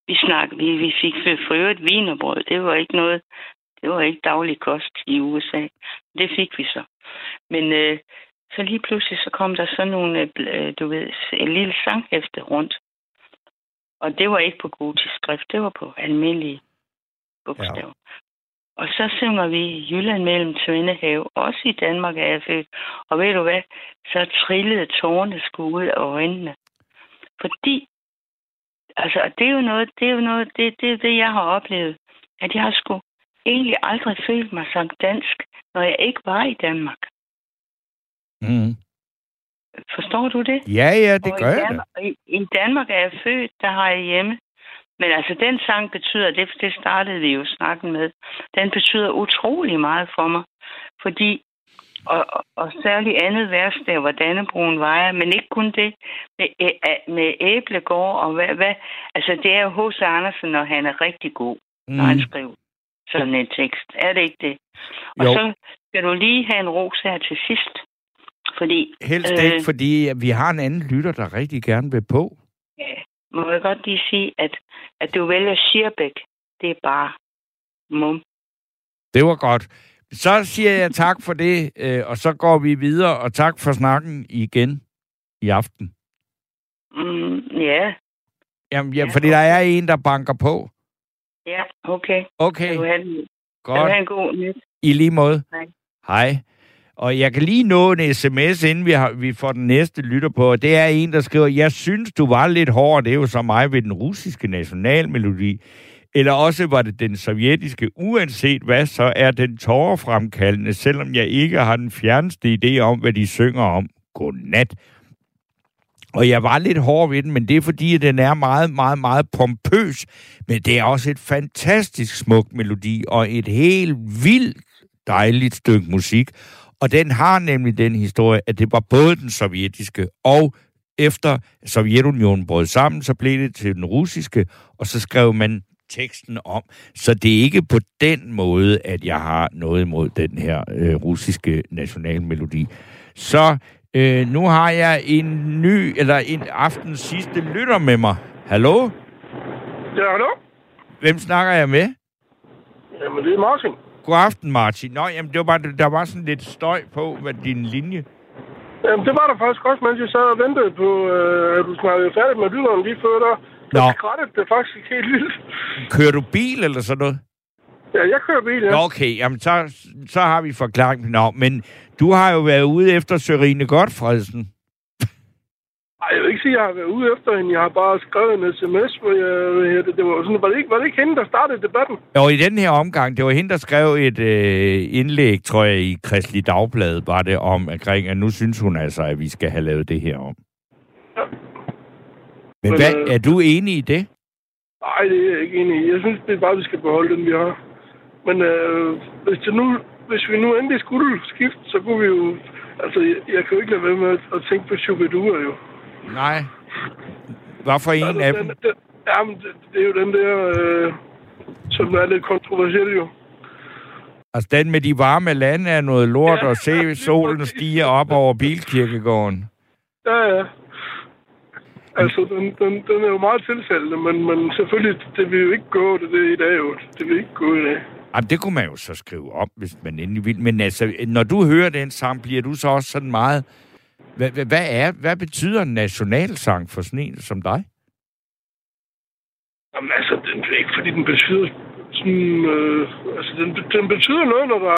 vi, snak, vi, vi fik for øvrigt vinerbrød. Det var ikke noget, det var ikke daglig kost i USA. Det fik vi så. Men øh, så lige pludselig, så kom der sådan nogle, øh, øh, du ved, en lille sanghæfte rundt. Og det var ikke på gotisk skrift, det var på almindelige bogstaver. Ja. Og så synger vi Jylland mellem Tvindehave. Også i Danmark er jeg født. Og ved du hvad? Så trillede tårne sgu ud af øjnene. Fordi, altså, det er jo noget, det er jo noget, det, det det, jeg har oplevet. At jeg har sgu egentlig aldrig følt mig som dansk, når jeg ikke var i Danmark. mm. Forstår du det? ja, ja, det Og gør i jeg da. I, I Danmark er jeg født, der har jeg hjemme. Men altså, den sang betyder, det, det startede vi jo snakken med, den betyder utrolig meget for mig. Fordi, og, og, og særligt andet vers, der hvor Dannebroen vejer, men ikke kun det, med, med æblegård og hvad, hvad, altså det er jo H.C. Andersen, når han er rigtig god, mm. når han Mm. skriver sådan en tekst. Er det ikke det? Og Jo. så skal du lige have en ros her til sidst. Fordi Helst Øh. ikke, fordi vi har en anden lytter, der rigtig gerne vil på. må jeg godt lige sige, at, at du vælger Schirbæk, det er bare mum. Det var godt. Så siger jeg tak for det, øh, og så går vi videre, og tak for snakken igen i aften. Mm, ja, Jamen, ja, Ja, fordi der er en, der banker på. ja, okay. Okay, Kan du have, en- kan du godt. have en god nat? I lige måde. Hej. Hej. Og jeg kan lige nå en sms, inden vi, har, vi får den næste lytter på. Og det er en, der skriver, jeg synes, du var lidt hård, det er jo så mig ved den russiske nationalmelodi. Eller også var det den sovjetiske, uanset hvad, så er den tårerfremkaldende, selvom jeg ikke har den fjerneste idé om, hvad de synger om. Godnat. Og jeg var lidt hård ved den, men det er fordi, at den er meget, meget, meget pompøs. Men det er også et fantastisk smukt melodi, og et helt vildt dejligt stykke musik. Og den har nemlig den historie, at det var både den sovjetiske og efter Sovjetunionen brød sammen, så blev det til den russiske, og så skrev man teksten om. Så det er ikke på den måde, at jeg har noget imod den her øh, russiske nationalmelodi. Så øh, nu har jeg en ny, eller en aftens sidste lytter med mig. Hallo? Ja, hallo? Hvem snakker jeg med? Jamen, det er Martin. God aften, Martin. Nå, jamen, det var bare, der var sådan lidt støj på med din linje. Jamen, det var der faktisk også, mens jeg sad og ventede på, øh, at du snakkede færdigt med lytteren lige før der. Nå. Skrættede det faktisk helt vildt. Kører du bil eller sådan noget? Ja, jeg kører bil, ja. Nå, okay, jamen så, så har vi forklaring. Nå, men du har jo været ude efter Sørine Godfredsen. Jeg vil ikke sige, at jeg har været ude efter hende. Jeg har bare skrevet en sms, hvor jeg, det, det var, sådan, var, det ikke, var det ikke hende, der startede debatten? Og i den her omgang, det var hende, der skrev et øh, indlæg, tror jeg, i Kristelig Dagblad, var det om, omkring, at nu synes hun altså, at vi skal have lavet det her om. Ja. Men, Men, hvad, øh, er du enig i det? Nej, det er jeg ikke enig i. Jeg synes, det er bare, at vi skal beholde den, vi har. Men øh, hvis, det nu, hvis vi nu endelig skulle skifte, så kunne vi jo... Altså, jeg, jeg kan jo ikke lade være med at, at tænke på Shubidua, jo. Nej. Hvad for en af dem? den, jamen, det, det er jo den der, øh, som er lidt kontroversiel, jo. Altså den med de varme lande er noget lort, Ja, og se solen stiger op over bilkirkegården. Ja, ja. Altså, den, den, den er jo meget tilfældende, men, men selvfølgelig, det vil jo ikke gå, det, det i dag jo. Det vil ikke gå i dag. Jamen, det kunne man jo så skrive op, hvis man endelig vil. Men altså, når du hører den sang, bliver du så også sådan meget... Hvad, hvad, er, hvad betyder en nationalsang for sådan en som dig? Jamen altså, den er ikke, fordi den betyder sådan... Øh, altså, den, den betyder noget, når der,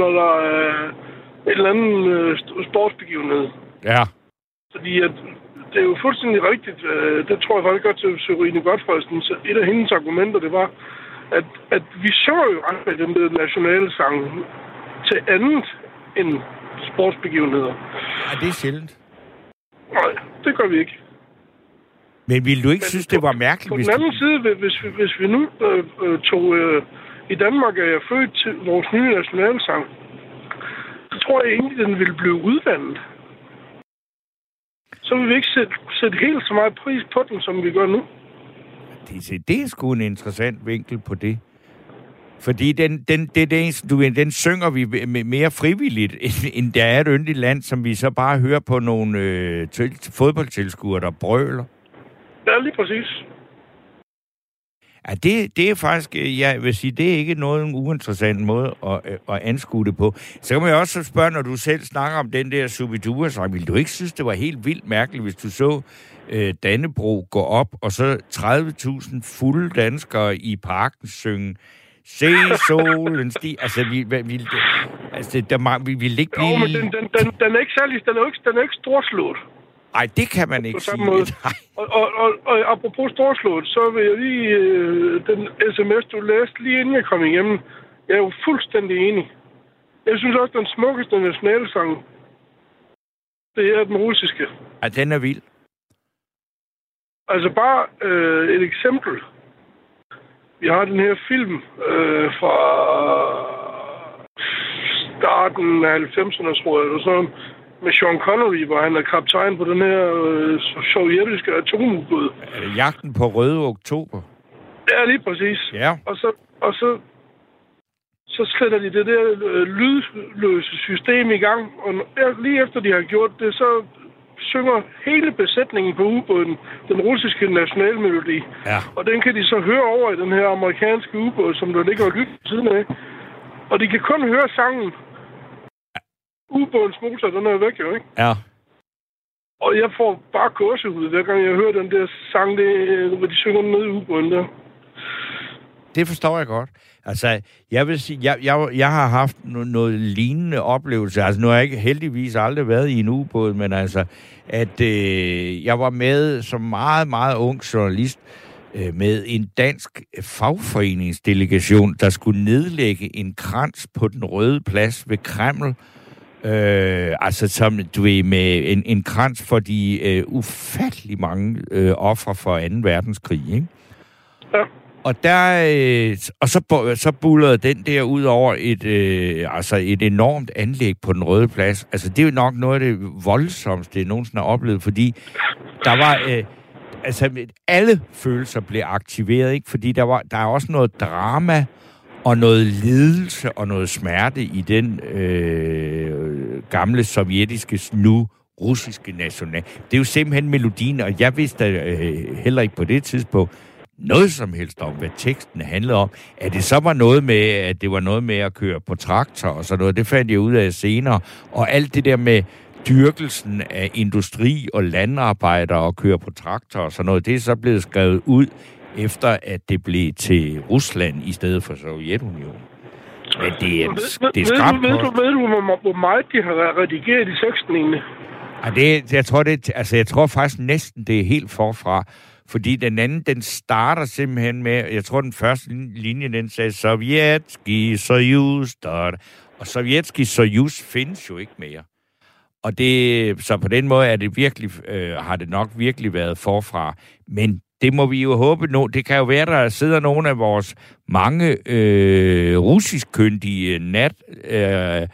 når der er et eller andet øh, sportsbegivenhed. Ja. Fordi at, det er jo fuldstændig rigtigt. Øh, det tror jeg faktisk godt til Sørine Godfredsen. Så et af hendes argumenter, det var, at, at vi så jo aldrig den der nationale sang til andet end sportsbegivenheder. ja, det er sjældent. Nej, det gør vi ikke. Men ville du ikke Men synes, det var mærkeligt, På hvis den anden du... side, hvis vi, hvis vi nu øh, øh, tog... Øh, I Danmark er jeg født til vores nye nationalsang. Så tror jeg egentlig, den ville blive udvandet. Så vil vi ikke sætte, sætte helt så meget pris på den, som vi gør nu. Det, se, det er sgu en interessant vinkel på det. Fordi den, den, det, det, du, den synger vi mere frivilligt, [LAUGHS] end, end der er et yndigt land, som vi så bare hører på nogle øh, til, fodboldtilskuere, der brøler. Ja, lige præcis. Ja, det, det er faktisk, øh, jeg vil sige, det er ikke noget en uinteressant måde at, øh, at anskue det på. Så kan man jo også spørge, når du selv snakker om den der Subidua, så vil du ikke synes, det var helt vildt mærkeligt, hvis du så øh, Dannebro gå op, og så 30.000 fulde danskere i parken synge Se solen sti... Altså, vi, vi, vi, altså der, ma- vi ville ikke Jo, men den, den, den, den er ikke særlig... Den er jo ikke, den er ikke storslået. Nej, det kan man ikke sige. måde. [LAUGHS] Nej. Og, og, og, og apropos storslået, så vil jeg lige... Øh, den sms, du læste lige inden jeg kom igennem, jeg er jo fuldstændig enig. Jeg synes også, den smukkeste nationalsang, det er den russiske. Ja, den er vild. Altså bare øh, et eksempel. Vi har den her film øh, fra starten af 90'erne, tror jeg, eller sådan, med Sean Connery, hvor han er kaptajn på den her øh, sovjetiske atomubåd. Er det jagten på Røde Oktober? Ja, lige præcis. Ja. Og så, og så, så sætter de det der øh, lydløse system i gang, og ja, lige efter de har gjort det, så synger hele besætningen på ubåden den russiske nationalmelodi. Ja. Og den kan de så høre over i den her amerikanske ubåd, som der ligger og lytter siden af. Og de kan kun høre sangen. Ubådens motor, den er væk jo, ikke? Ja. Og jeg får bare gåsehud, hver gang jeg hører den der sang, det, hvor de synger ned i ubåden der. Det forstår jeg godt. Altså, jeg vil sige, jeg, jeg, jeg har haft no, noget lignende oplevelse. Altså, nu har jeg ikke heldigvis aldrig været i en ubåd, men altså, at øh, jeg var med som meget, meget ung journalist øh, med en dansk fagforeningsdelegation, der skulle nedlægge en krans på den røde plads ved Kreml, Øh, altså som, du ved, med en, en krans for de øh, ufattelig mange øh, ofre for 2. verdenskrig, ikke? Ja. Og der, øh, og så, så bullerede den der ud over et, øh, altså et enormt anlæg på den røde plads. Altså, det er jo nok noget af det voldsomste, jeg nogensinde har oplevet, fordi der var, øh, altså, alle følelser blev aktiveret, ikke? Fordi der var, der er også noget drama og noget lidelse og noget smerte i den øh, gamle sovjetiske, nu russiske national. Det er jo simpelthen melodien, og jeg vidste øh, heller ikke på det tidspunkt, noget som helst om, hvad teksten handlede om. At det så var noget med, at det var noget med at køre på traktor og sådan noget, det fandt jeg ud af senere. Og alt det der med dyrkelsen af industri og landarbejdere og køre på traktor og sådan noget, det er så blevet skrevet ud efter, at det blev til Rusland i stedet for Sovjetunionen. Men det er, det er ved, du, ved, du, ved du, hvor, hvor meget de har redigeret i teksten egentlig? Ja, det, jeg tror, det, altså, jeg tror faktisk næsten, det er helt forfra. Fordi den anden, den starter simpelthen med, jeg tror, den første linje, den sagde, Sovjetski Soyuz, der, og Sovjetski Soyuz findes jo ikke mere. Og det, så på den måde er det virkelig, øh, har det nok virkelig været forfra. Men det må vi jo håbe nu. Det kan jo være, der sidder nogle af vores mange øh, russisk-kyndige nat, øh,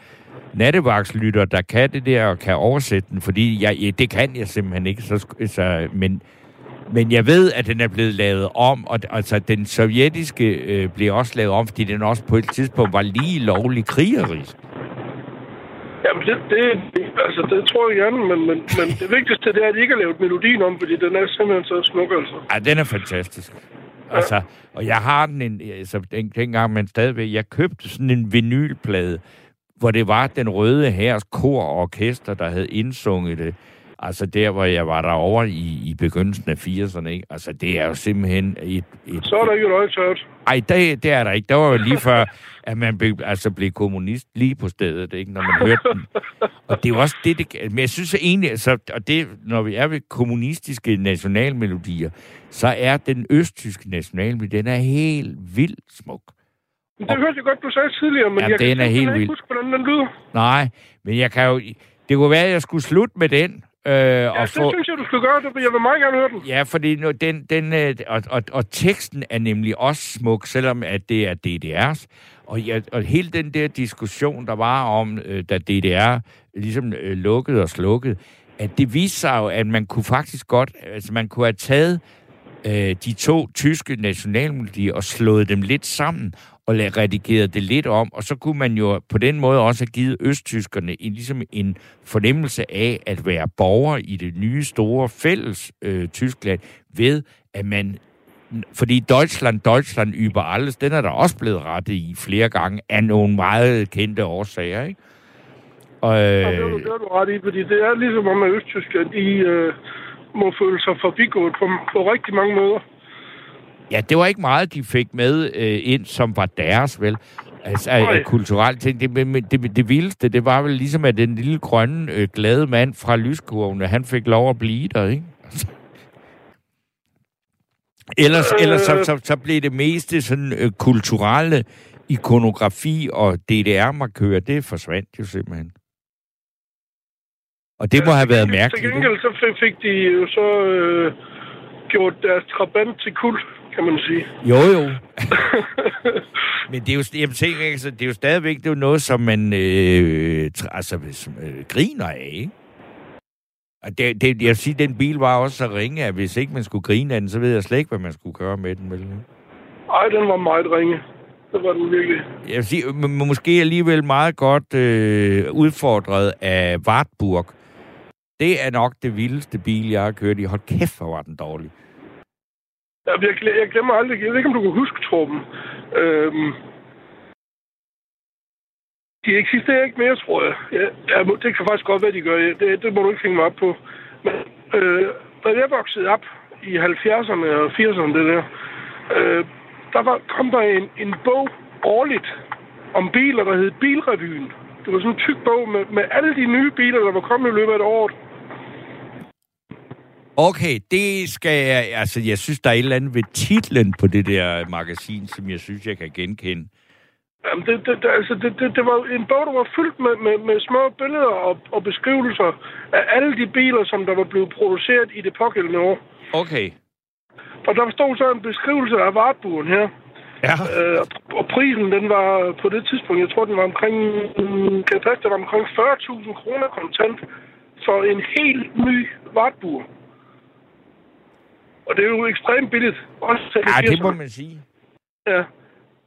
nattevagtslytter, der kan det der og kan oversætte den, fordi jeg, det kan jeg simpelthen ikke. Så, så, men, men jeg ved, at den er blevet lavet om, og altså, den sovjetiske øh, blev også lavet om, fordi den også på et tidspunkt var lige lovlig krigerisk. Jamen, det, det, altså, det tror jeg gerne, men, men, men det vigtigste det er, at de ikke har lavet melodien om, fordi den er simpelthen så smuk, altså. Ja, den er fantastisk. Altså, og jeg har den en, altså, den, dengang, men stadigvæk, jeg købte sådan en vinylplade, hvor det var den røde hærs kor og orkester, der havde indsunget det. Altså der, hvor jeg var derovre i, i begyndelsen af 80'erne, ikke? Altså det er jo simpelthen et... et Så er der ikke et ej, det, det er der ikke. Der var jo lige før, at man blev, altså blev kommunist lige på stedet, ikke? Når man hørte den. Og det er jo også det, det Men jeg synes egentlig, altså, og det, når vi er ved kommunistiske nationalmelodier, så er den østtyske nationalmelodi, den er helt vildt smuk. Det hørte jeg godt, du sagde tidligere, men Ja, jeg den kan er helt simpelthen vild. ikke huske, hvordan den lyder. Nej, men jeg kan jo... Det kunne være, at jeg skulle slutte med den. Øh, Ja, og det få, synes jeg, du skal gøre. Det. Jeg vil meget gerne høre den. Ja, fordi nu, den, den, øh, og, og, og teksten er nemlig også smuk, selvom at det er DDR's. Og, ja, og hele den der diskussion, der var om, øh, da DDR ligesom øh, lukkede og slukkede, at det viste sig jo, at man kunne faktisk godt, altså man kunne have taget øh, de to tyske nationalmelodier og slået dem lidt sammen og la- redigeret det lidt om, og så kunne man jo på den måde også have givet østtyskerne en, ligesom en fornemmelse af at være borger i det nye store fælles øh, Tyskland, ved at man fordi Deutschland, Deutschland über alles, den er der også blevet rettet i flere gange af nogle meget kendte årsager, ikke? Og, øh, Ja, det, er du, det du ret i, fordi det er ligesom om, at Østtyskland, de øh, må føle sig forbigået på, på rigtig mange måder. Ja, det var ikke meget, de fik med øh, ind, som var deres, vel? Altså, af, af kulturelle ting. Det, men, det, det vildeste, det var vel ligesom, at den lille grønne, øh, glade mand fra lyskurven, han fik lov at blive der, ikke? [LAUGHS] Ellers, Øh. ellers så, så, så blev det meste sådan øh, kulturelle ikonografi og DDR-markører, det forsvandt jo simpelthen. Og det må have været Til mærkeligt. ikke? gengæld så fik, fik de jo så øh, gjort deres trabant til kul, kan man sige. Jo, jo. [LAUGHS] Men det er jo, jeg tænker, altså, det er jo stadigvæk det er jo noget, som man øh, altså, som, øh, griner af, ikke? Og det, det, jeg vil sige, den bil var også så ringe, at hvis ikke man skulle grine af den, så ved jeg slet ikke, hvad man skulle gøre med den. Vel? Ej, den var meget ringe. Det var den virkelig. Jeg vil sige, m- m- måske alligevel meget godt øh, udfordret af Wartburg. Det er nok det vildeste bil, jeg har kørt i. Hold kæft, hvor var den dårlig. Jeg, jeg, jeg glemmer aldrig, jeg ved ikke, om du kan huske Torben. Øhm, de eksisterer ikke mere, tror jeg. Ja, ja, må- det kan faktisk godt være, de gør. Ja, Det, det må du ikke hænge mig op på. Men øh, da jeg voksede op i 70'erne og 80'erne, det der, øh, der var, kom der en, en bog årligt om biler, der hed Bilrevyen. Det var sådan en tyk bog med, med alle de nye biler, der var kommet i løbet af et år. Okay, det skal jeg... Altså, jeg synes, der er et eller andet ved titlen på det der magasin, som jeg synes, jeg kan genkende. Jamen, det, det, det, altså, det, det, det var en bog, der var fyldt med, med, med små billeder og, og beskrivelser af alle de biler, som der var blevet produceret i det pågældende år. Okay. Og der stod så en beskrivelse af vartburen her. Ja. Øh, og prisen, den var på det tidspunkt, jeg tror, den var omkring, kan det passe, det var omkring 40.000 kroner kontant for en helt ny vartbur. Og det er jo ekstremt billigt. Også til Ja, det må 80'erne. man sige. Ja.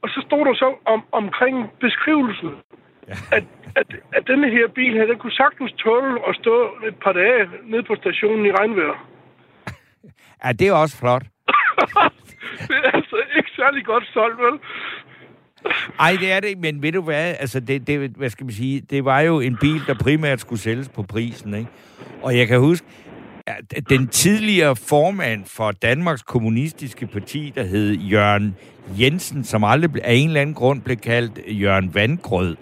Og så stod der så om, omkring beskrivelsen, Ja. at, at, at denne her bil her, den kunne sagtens tåle at stå et par dage nede på stationen i regnvejr. [LAUGHS] Ja, det er også flot. [LAUGHS] det er altså ikke særlig godt solgt, vel? Ej, det er det men ved du hvad, altså det, det, hvad skal man sige, det var jo en bil, der primært skulle sælges på prisen, ikke? Og jeg kan huske, den tidligere formand for Danmarks Kommunistiske Parti, der hed Jørgen Jensen, som aldrig af en eller anden grund blev kaldt Jørgen Vandgrød,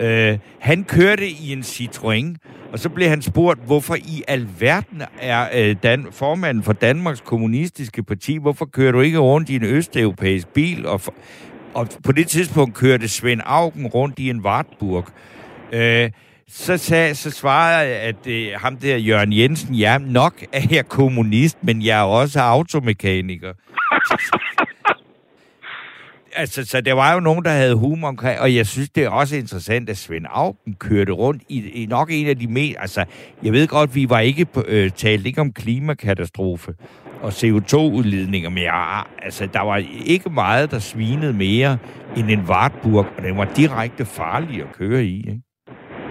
øh, han kørte i en Citroën, og så blev han spurgt, hvorfor i alverden er øh, Dan, formanden for Danmarks Kommunistiske Parti, hvorfor kører du ikke rundt i en østeuropæisk bil? Og, for, og på det tidspunkt kørte Svend Augen rundt i en Wartburg. Øh, så, sagde, så svarede jeg, at øh, ham der Jørgen Jensen, ja, nok er jeg kommunist, men jeg er også automekaniker. [LAUGHS] altså, så der var jo nogen, der havde humor omkring, og jeg synes, det er også interessant, at Svend Augen kørte rundt i, i nok en af de mest... Altså, jeg ved godt, vi var ikke på, øh, talt ikke om klimakatastrofe og CO2-udledninger, men jeg, altså, der var ikke meget, der svinede mere end en Wartburg, og den var direkte farlig at køre i, ikke?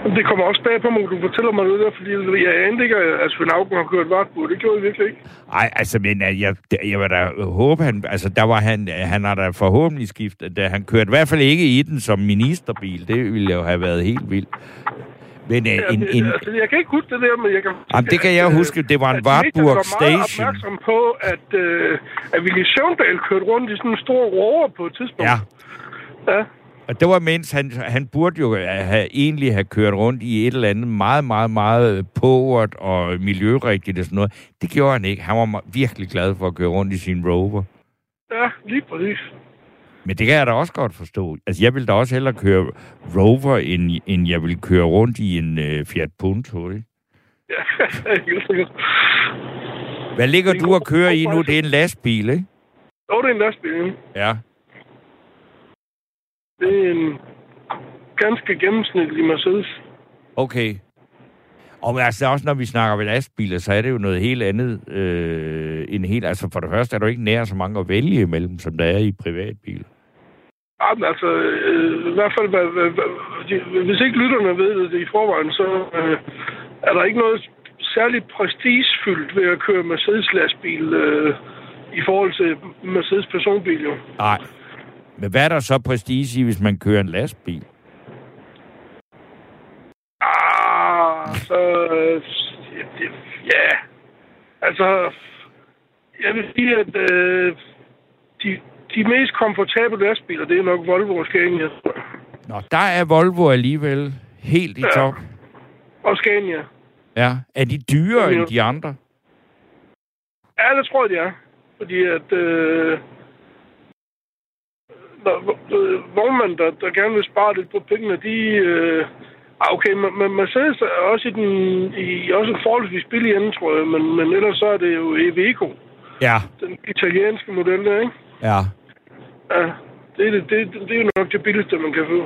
Det kommer også bag på mig, du fortæller mig noget der, fordi jeg anede ikke, at Svend Augen har kørt Wartburg. Det gjorde jeg virkelig ikke. Ej, altså, men øh, jeg, jeg vil da håbe, han, altså, der var han, han har da forhåbentlig skiftet, da han kørte i hvert fald ikke i den som ministerbil. Det ville jo have været helt vildt. Men øh, Ja, en, en, altså, jeg kan ikke huske det der, men jeg kan... Jamen, det kan jeg huske. Det var en at medierne Wartburg var meget Station. opmærksom på, at, øh, at Willy Søvndal kørte rundt i sådan en stor rover på et tidspunkt. ja, ja. Og det var mens han, han burde jo have, egentlig have kørt rundt i et eller andet meget, meget, meget påret og miljørigtigt og sådan noget. Det gjorde han ikke. Han var virkelig glad for at køre rundt i sin Rover. Ja, lige præcis. Men det kan jeg da også godt forstå. Altså, jeg vil da også hellere køre Rover, end, end jeg vil køre rundt i en øh, Fiat Punto, ikke? Ja, [LAUGHS] helt sikkert. Hvad ligger er du og kører i nu? Det er en lastbil, ikke? Jo, det er en lastbil. Ja. Det er en ganske gennemsnitlig Mercedes. Okay. Og altså også når vi snakker ved lastbiler, så er det jo noget helt andet øh, end helt... Altså for det første er der jo ikke nær så mange at vælge imellem, som der er i privatbil. Ja, men altså, øh, i hvert fald, hvad, hvad, hvad, de, hvis ikke lytterne ved det i forvejen, så øh, er der ikke noget særligt prestigefyldt ved at køre Mercedes-lastbil øh, i forhold til Mercedes personbil, jo. Nej. Men hvad er der så prestige i, hvis man kører en lastbil? Ah, så... Øh, det, ja, altså... Jeg vil sige, at øh, de, de mest komfortable lastbiler, det er nok Volvo og Scania. Nå, der er Volvo alligevel helt i Ja. top. Og Scania. Ja. Er de dyrere end de andre? Ja, det tror jeg, det er. Fordi at... Øh, når, øh, vognmænd, der, der gerne vil spare lidt på pengene, de... Øh, ah, okay, men, Mercedes er også i den i også en forholdsvis billig ende, tror jeg, men, men ellers så er det jo Eveco, Ja. den italienske model der, ikke? Ja. Ja, det, er det, det, det er jo nok det billigste, man kan få.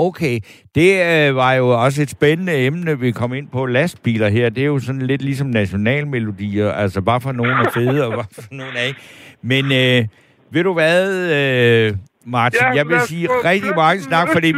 Okay, det øh, var jo også et spændende emne, vi kom ind på. Lastbiler her, det er jo sådan lidt ligesom nationalmelodier, altså bare for nogle er fede, og bare for nogle er ikke. Men øh, ved du hvad, øh, Martin, Ja, jeg vil sige rigtig mange snak, fordi...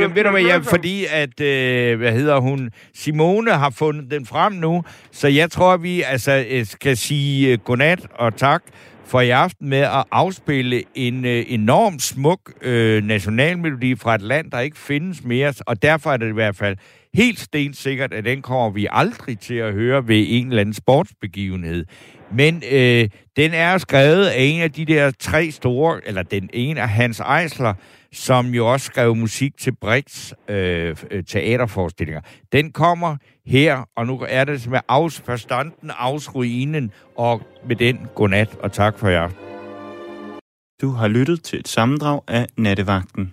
Jamen, ved du hvad, ja, fordi at, øh, hvad hedder hun, Simone har fundet den frem nu, så jeg tror, vi altså øh, skal sige øh, godnat og tak for i aften med at afspille en øh, enormt smuk øh, nationalmelodi fra et land, der ikke findes mere, og derfor er det i hvert fald helt stensikkert, at den kommer vi aldrig til at høre ved en eller anden sportsbegivenhed. Men øh, den er skrevet af en af de der tre store, eller den ene af Hans Eisler, som jo også skrev musik til Brix øh, øh, teaterforestillinger. Den kommer her, og nu er det med aus, forstanden aus ruinen, og med den godnat og tak for jer. Du har lyttet til et sammendrag af Nattevagten.